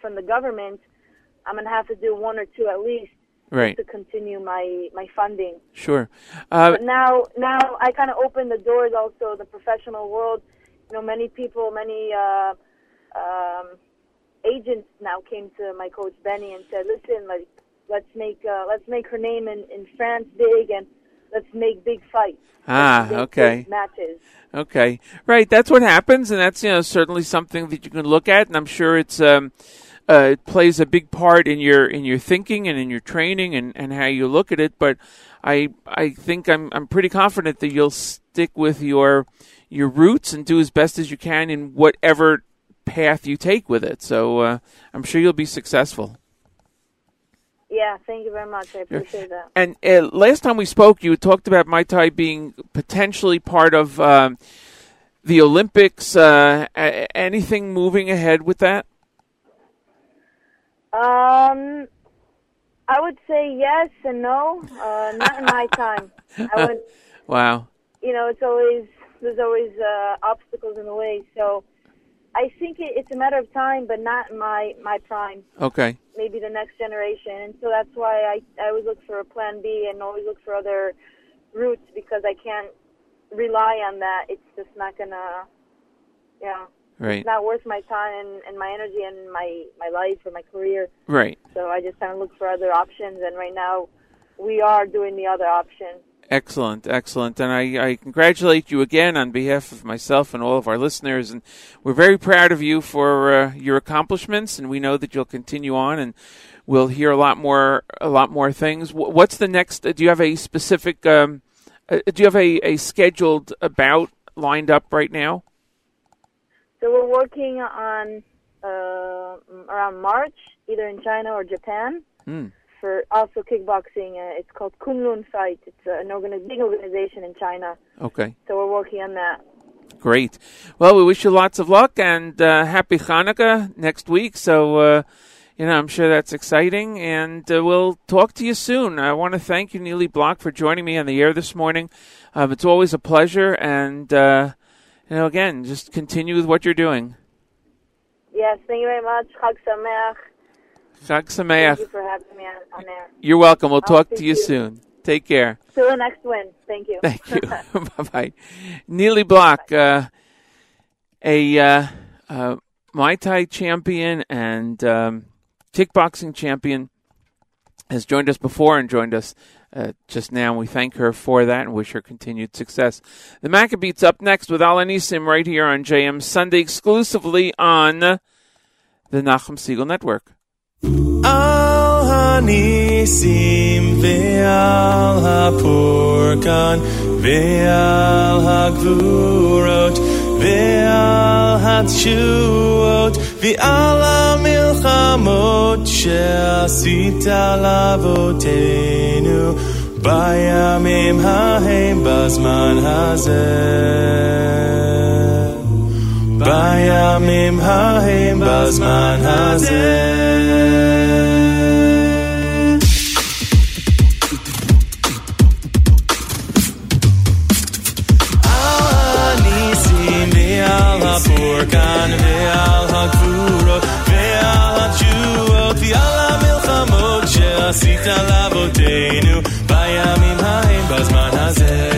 from the government, I'm gonna have to do one or two at least Right. to continue my my funding. Sure. Uh, but now, now I kind of opened the doors also the professional world. You know, many people, many uh, um, agents now came to my coach Benny and said, "Listen, like, let's make uh, let's make her name in in France big, and let's make big fights, Ah, okay. matches." Okay, right. That's what happens, and that's you know certainly something that you can look at, and I'm sure it's um, uh, it plays a big part in your in your thinking and in your training and, and how you look at it. But I I think I'm I'm pretty confident that you'll stick with your your roots and do as best as you can in whatever path you take with it. So uh, I'm sure you'll be successful. Yeah, thank you very much. I appreciate that. And uh, last time we spoke, you talked about Muay Thai being potentially part of um, the Olympics. Uh, anything moving ahead with that? Um, I would say yes and no. Uh, not in my time. I would. [LAUGHS] Wow. you know, it's always there's always uh, obstacles in the way. So I think it, it's a matter of time, but not in my my prime. Okay. Maybe the next generation, and so that's why I I always look for a plan B and always look for other routes because I can't rely on that. It's just not gonna, yeah. Right. It's not worth my time and, and my energy and my my life or my career. Right. So I just kind of look for other options, and right now we are doing the other option. Excellent, excellent. And I, I congratulate you again on behalf of myself and all of our listeners. And we're very proud of you for uh, your accomplishments. And we know that you'll continue on and we'll hear a lot more, a lot more things. What's the next? Uh, do you have a specific, um, uh, do you have a, a scheduled about lined up right now? So we're working on uh, around March, either in China or Japan, Hmm. For also kickboxing. Uh, it's called Kunlun Fight. It's uh, an organi- big organization in China. Okay. So we're working on that. Great. Well, we wish you lots of luck and uh, happy Hanukkah next week. So, uh, you know, I'm sure that's exciting, and uh, we'll talk to you soon. I want to thank you, Nili Block, for joining me on the air this morning. Um, it's always a pleasure, and uh, you know, again, just continue with what you're doing. Yes, thank you very much. Chag Sameach. Chag Thank you for having me on, on air. You're welcome. We'll I'll talk to you you. soon. Take care. Till the next win. Thank you. Thank you. [LAUGHS] [LAUGHS] bye bye. Nili Block, uh, a uh, uh, Muay Thai champion and um, kickboxing champion, has joined us before and joined us uh, just now. We thank her for that and wish her continued success. The Maccabeats up next with Al Anisim right here on JM Sunday, exclusively on the Nachum Segal Network. על הניסים ועל הפורקן ועל הגבורות ועל התשועות ועל המלחמות שעשית לאבותינו בימים ההם בזמן הזה בימים ההם בזמן הזה על הניסים ועל הפורקן ועל הגבורות ועל התשועות ועל המלחמות שעשית לאבותינו בימים ההם בזמן הזה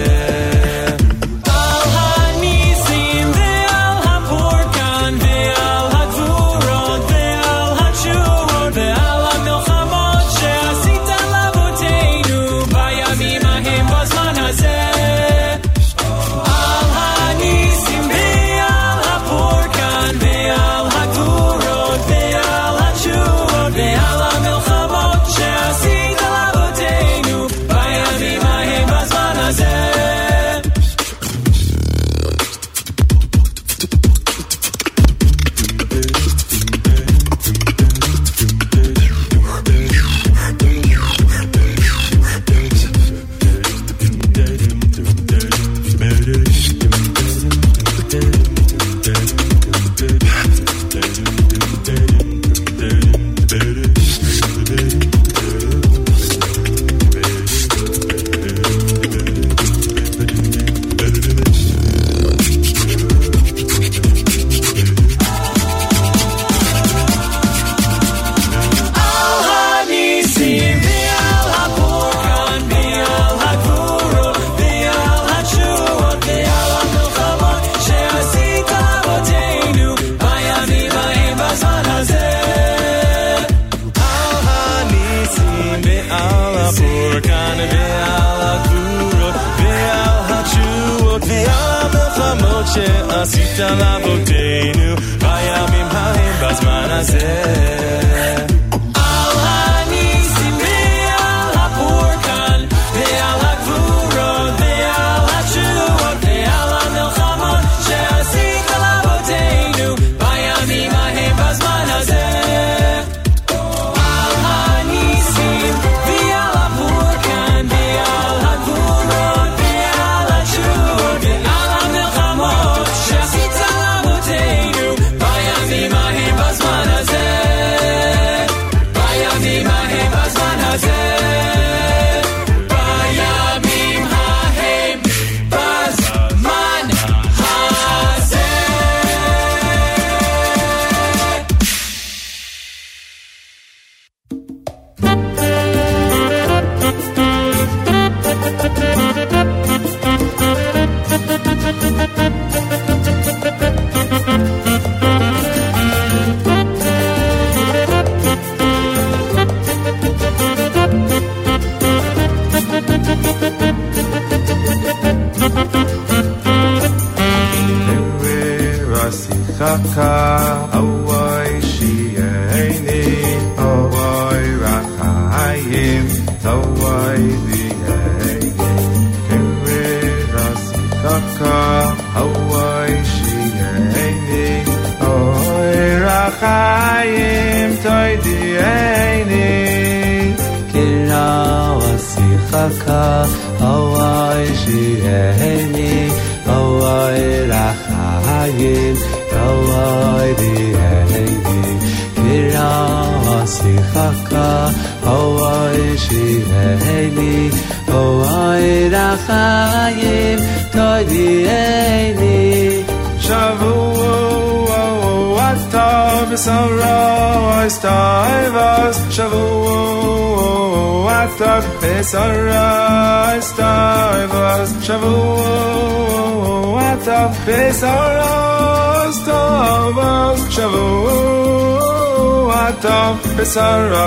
שעשית לאבותינו בימים ההם בזמן הזה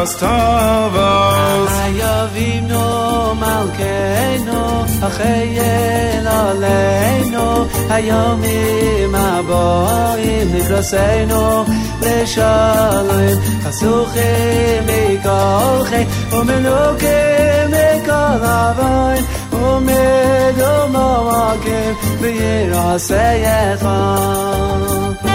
Tovos. Hayavimno Malkeinu, Achayel Aleinu, Hayomim Aboim, Nikroseinu, Leshalom, Chasuchim Mikolchei, Umenukim Mikol Avoim, Umedom Awakim, V'yiraseyechon.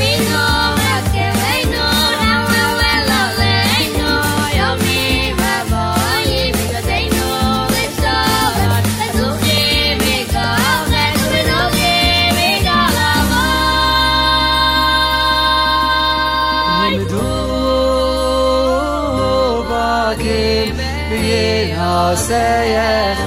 say yeah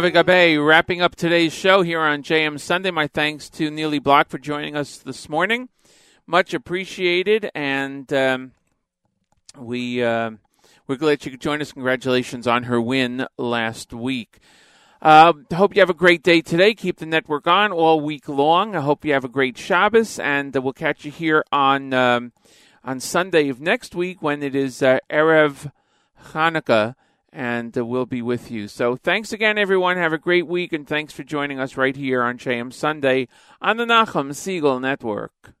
There, Gabe, wrapping up today's show here on JM Sunday. My thanks to Nili Block for joining us this morning. Much appreciated, and um, we uh, we're glad you could join us. Congratulations on her win last week. Uh, hope you have a great day today. Keep the network on all week long. I hope you have a great Shabbos, and uh, we'll catch you here on um, on Sunday of next week when it is uh, erev Hanukkah and uh, we'll be with you. So thanks again, everyone. Have a great week, and thanks for joining us right here on JM Sunday on the Nachum Segal Network.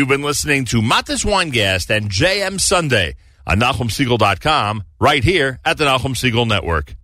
You've been listening to Matis Weingarten and JM Sunday on NachumSegal.com right here at the Nachum Segal Network.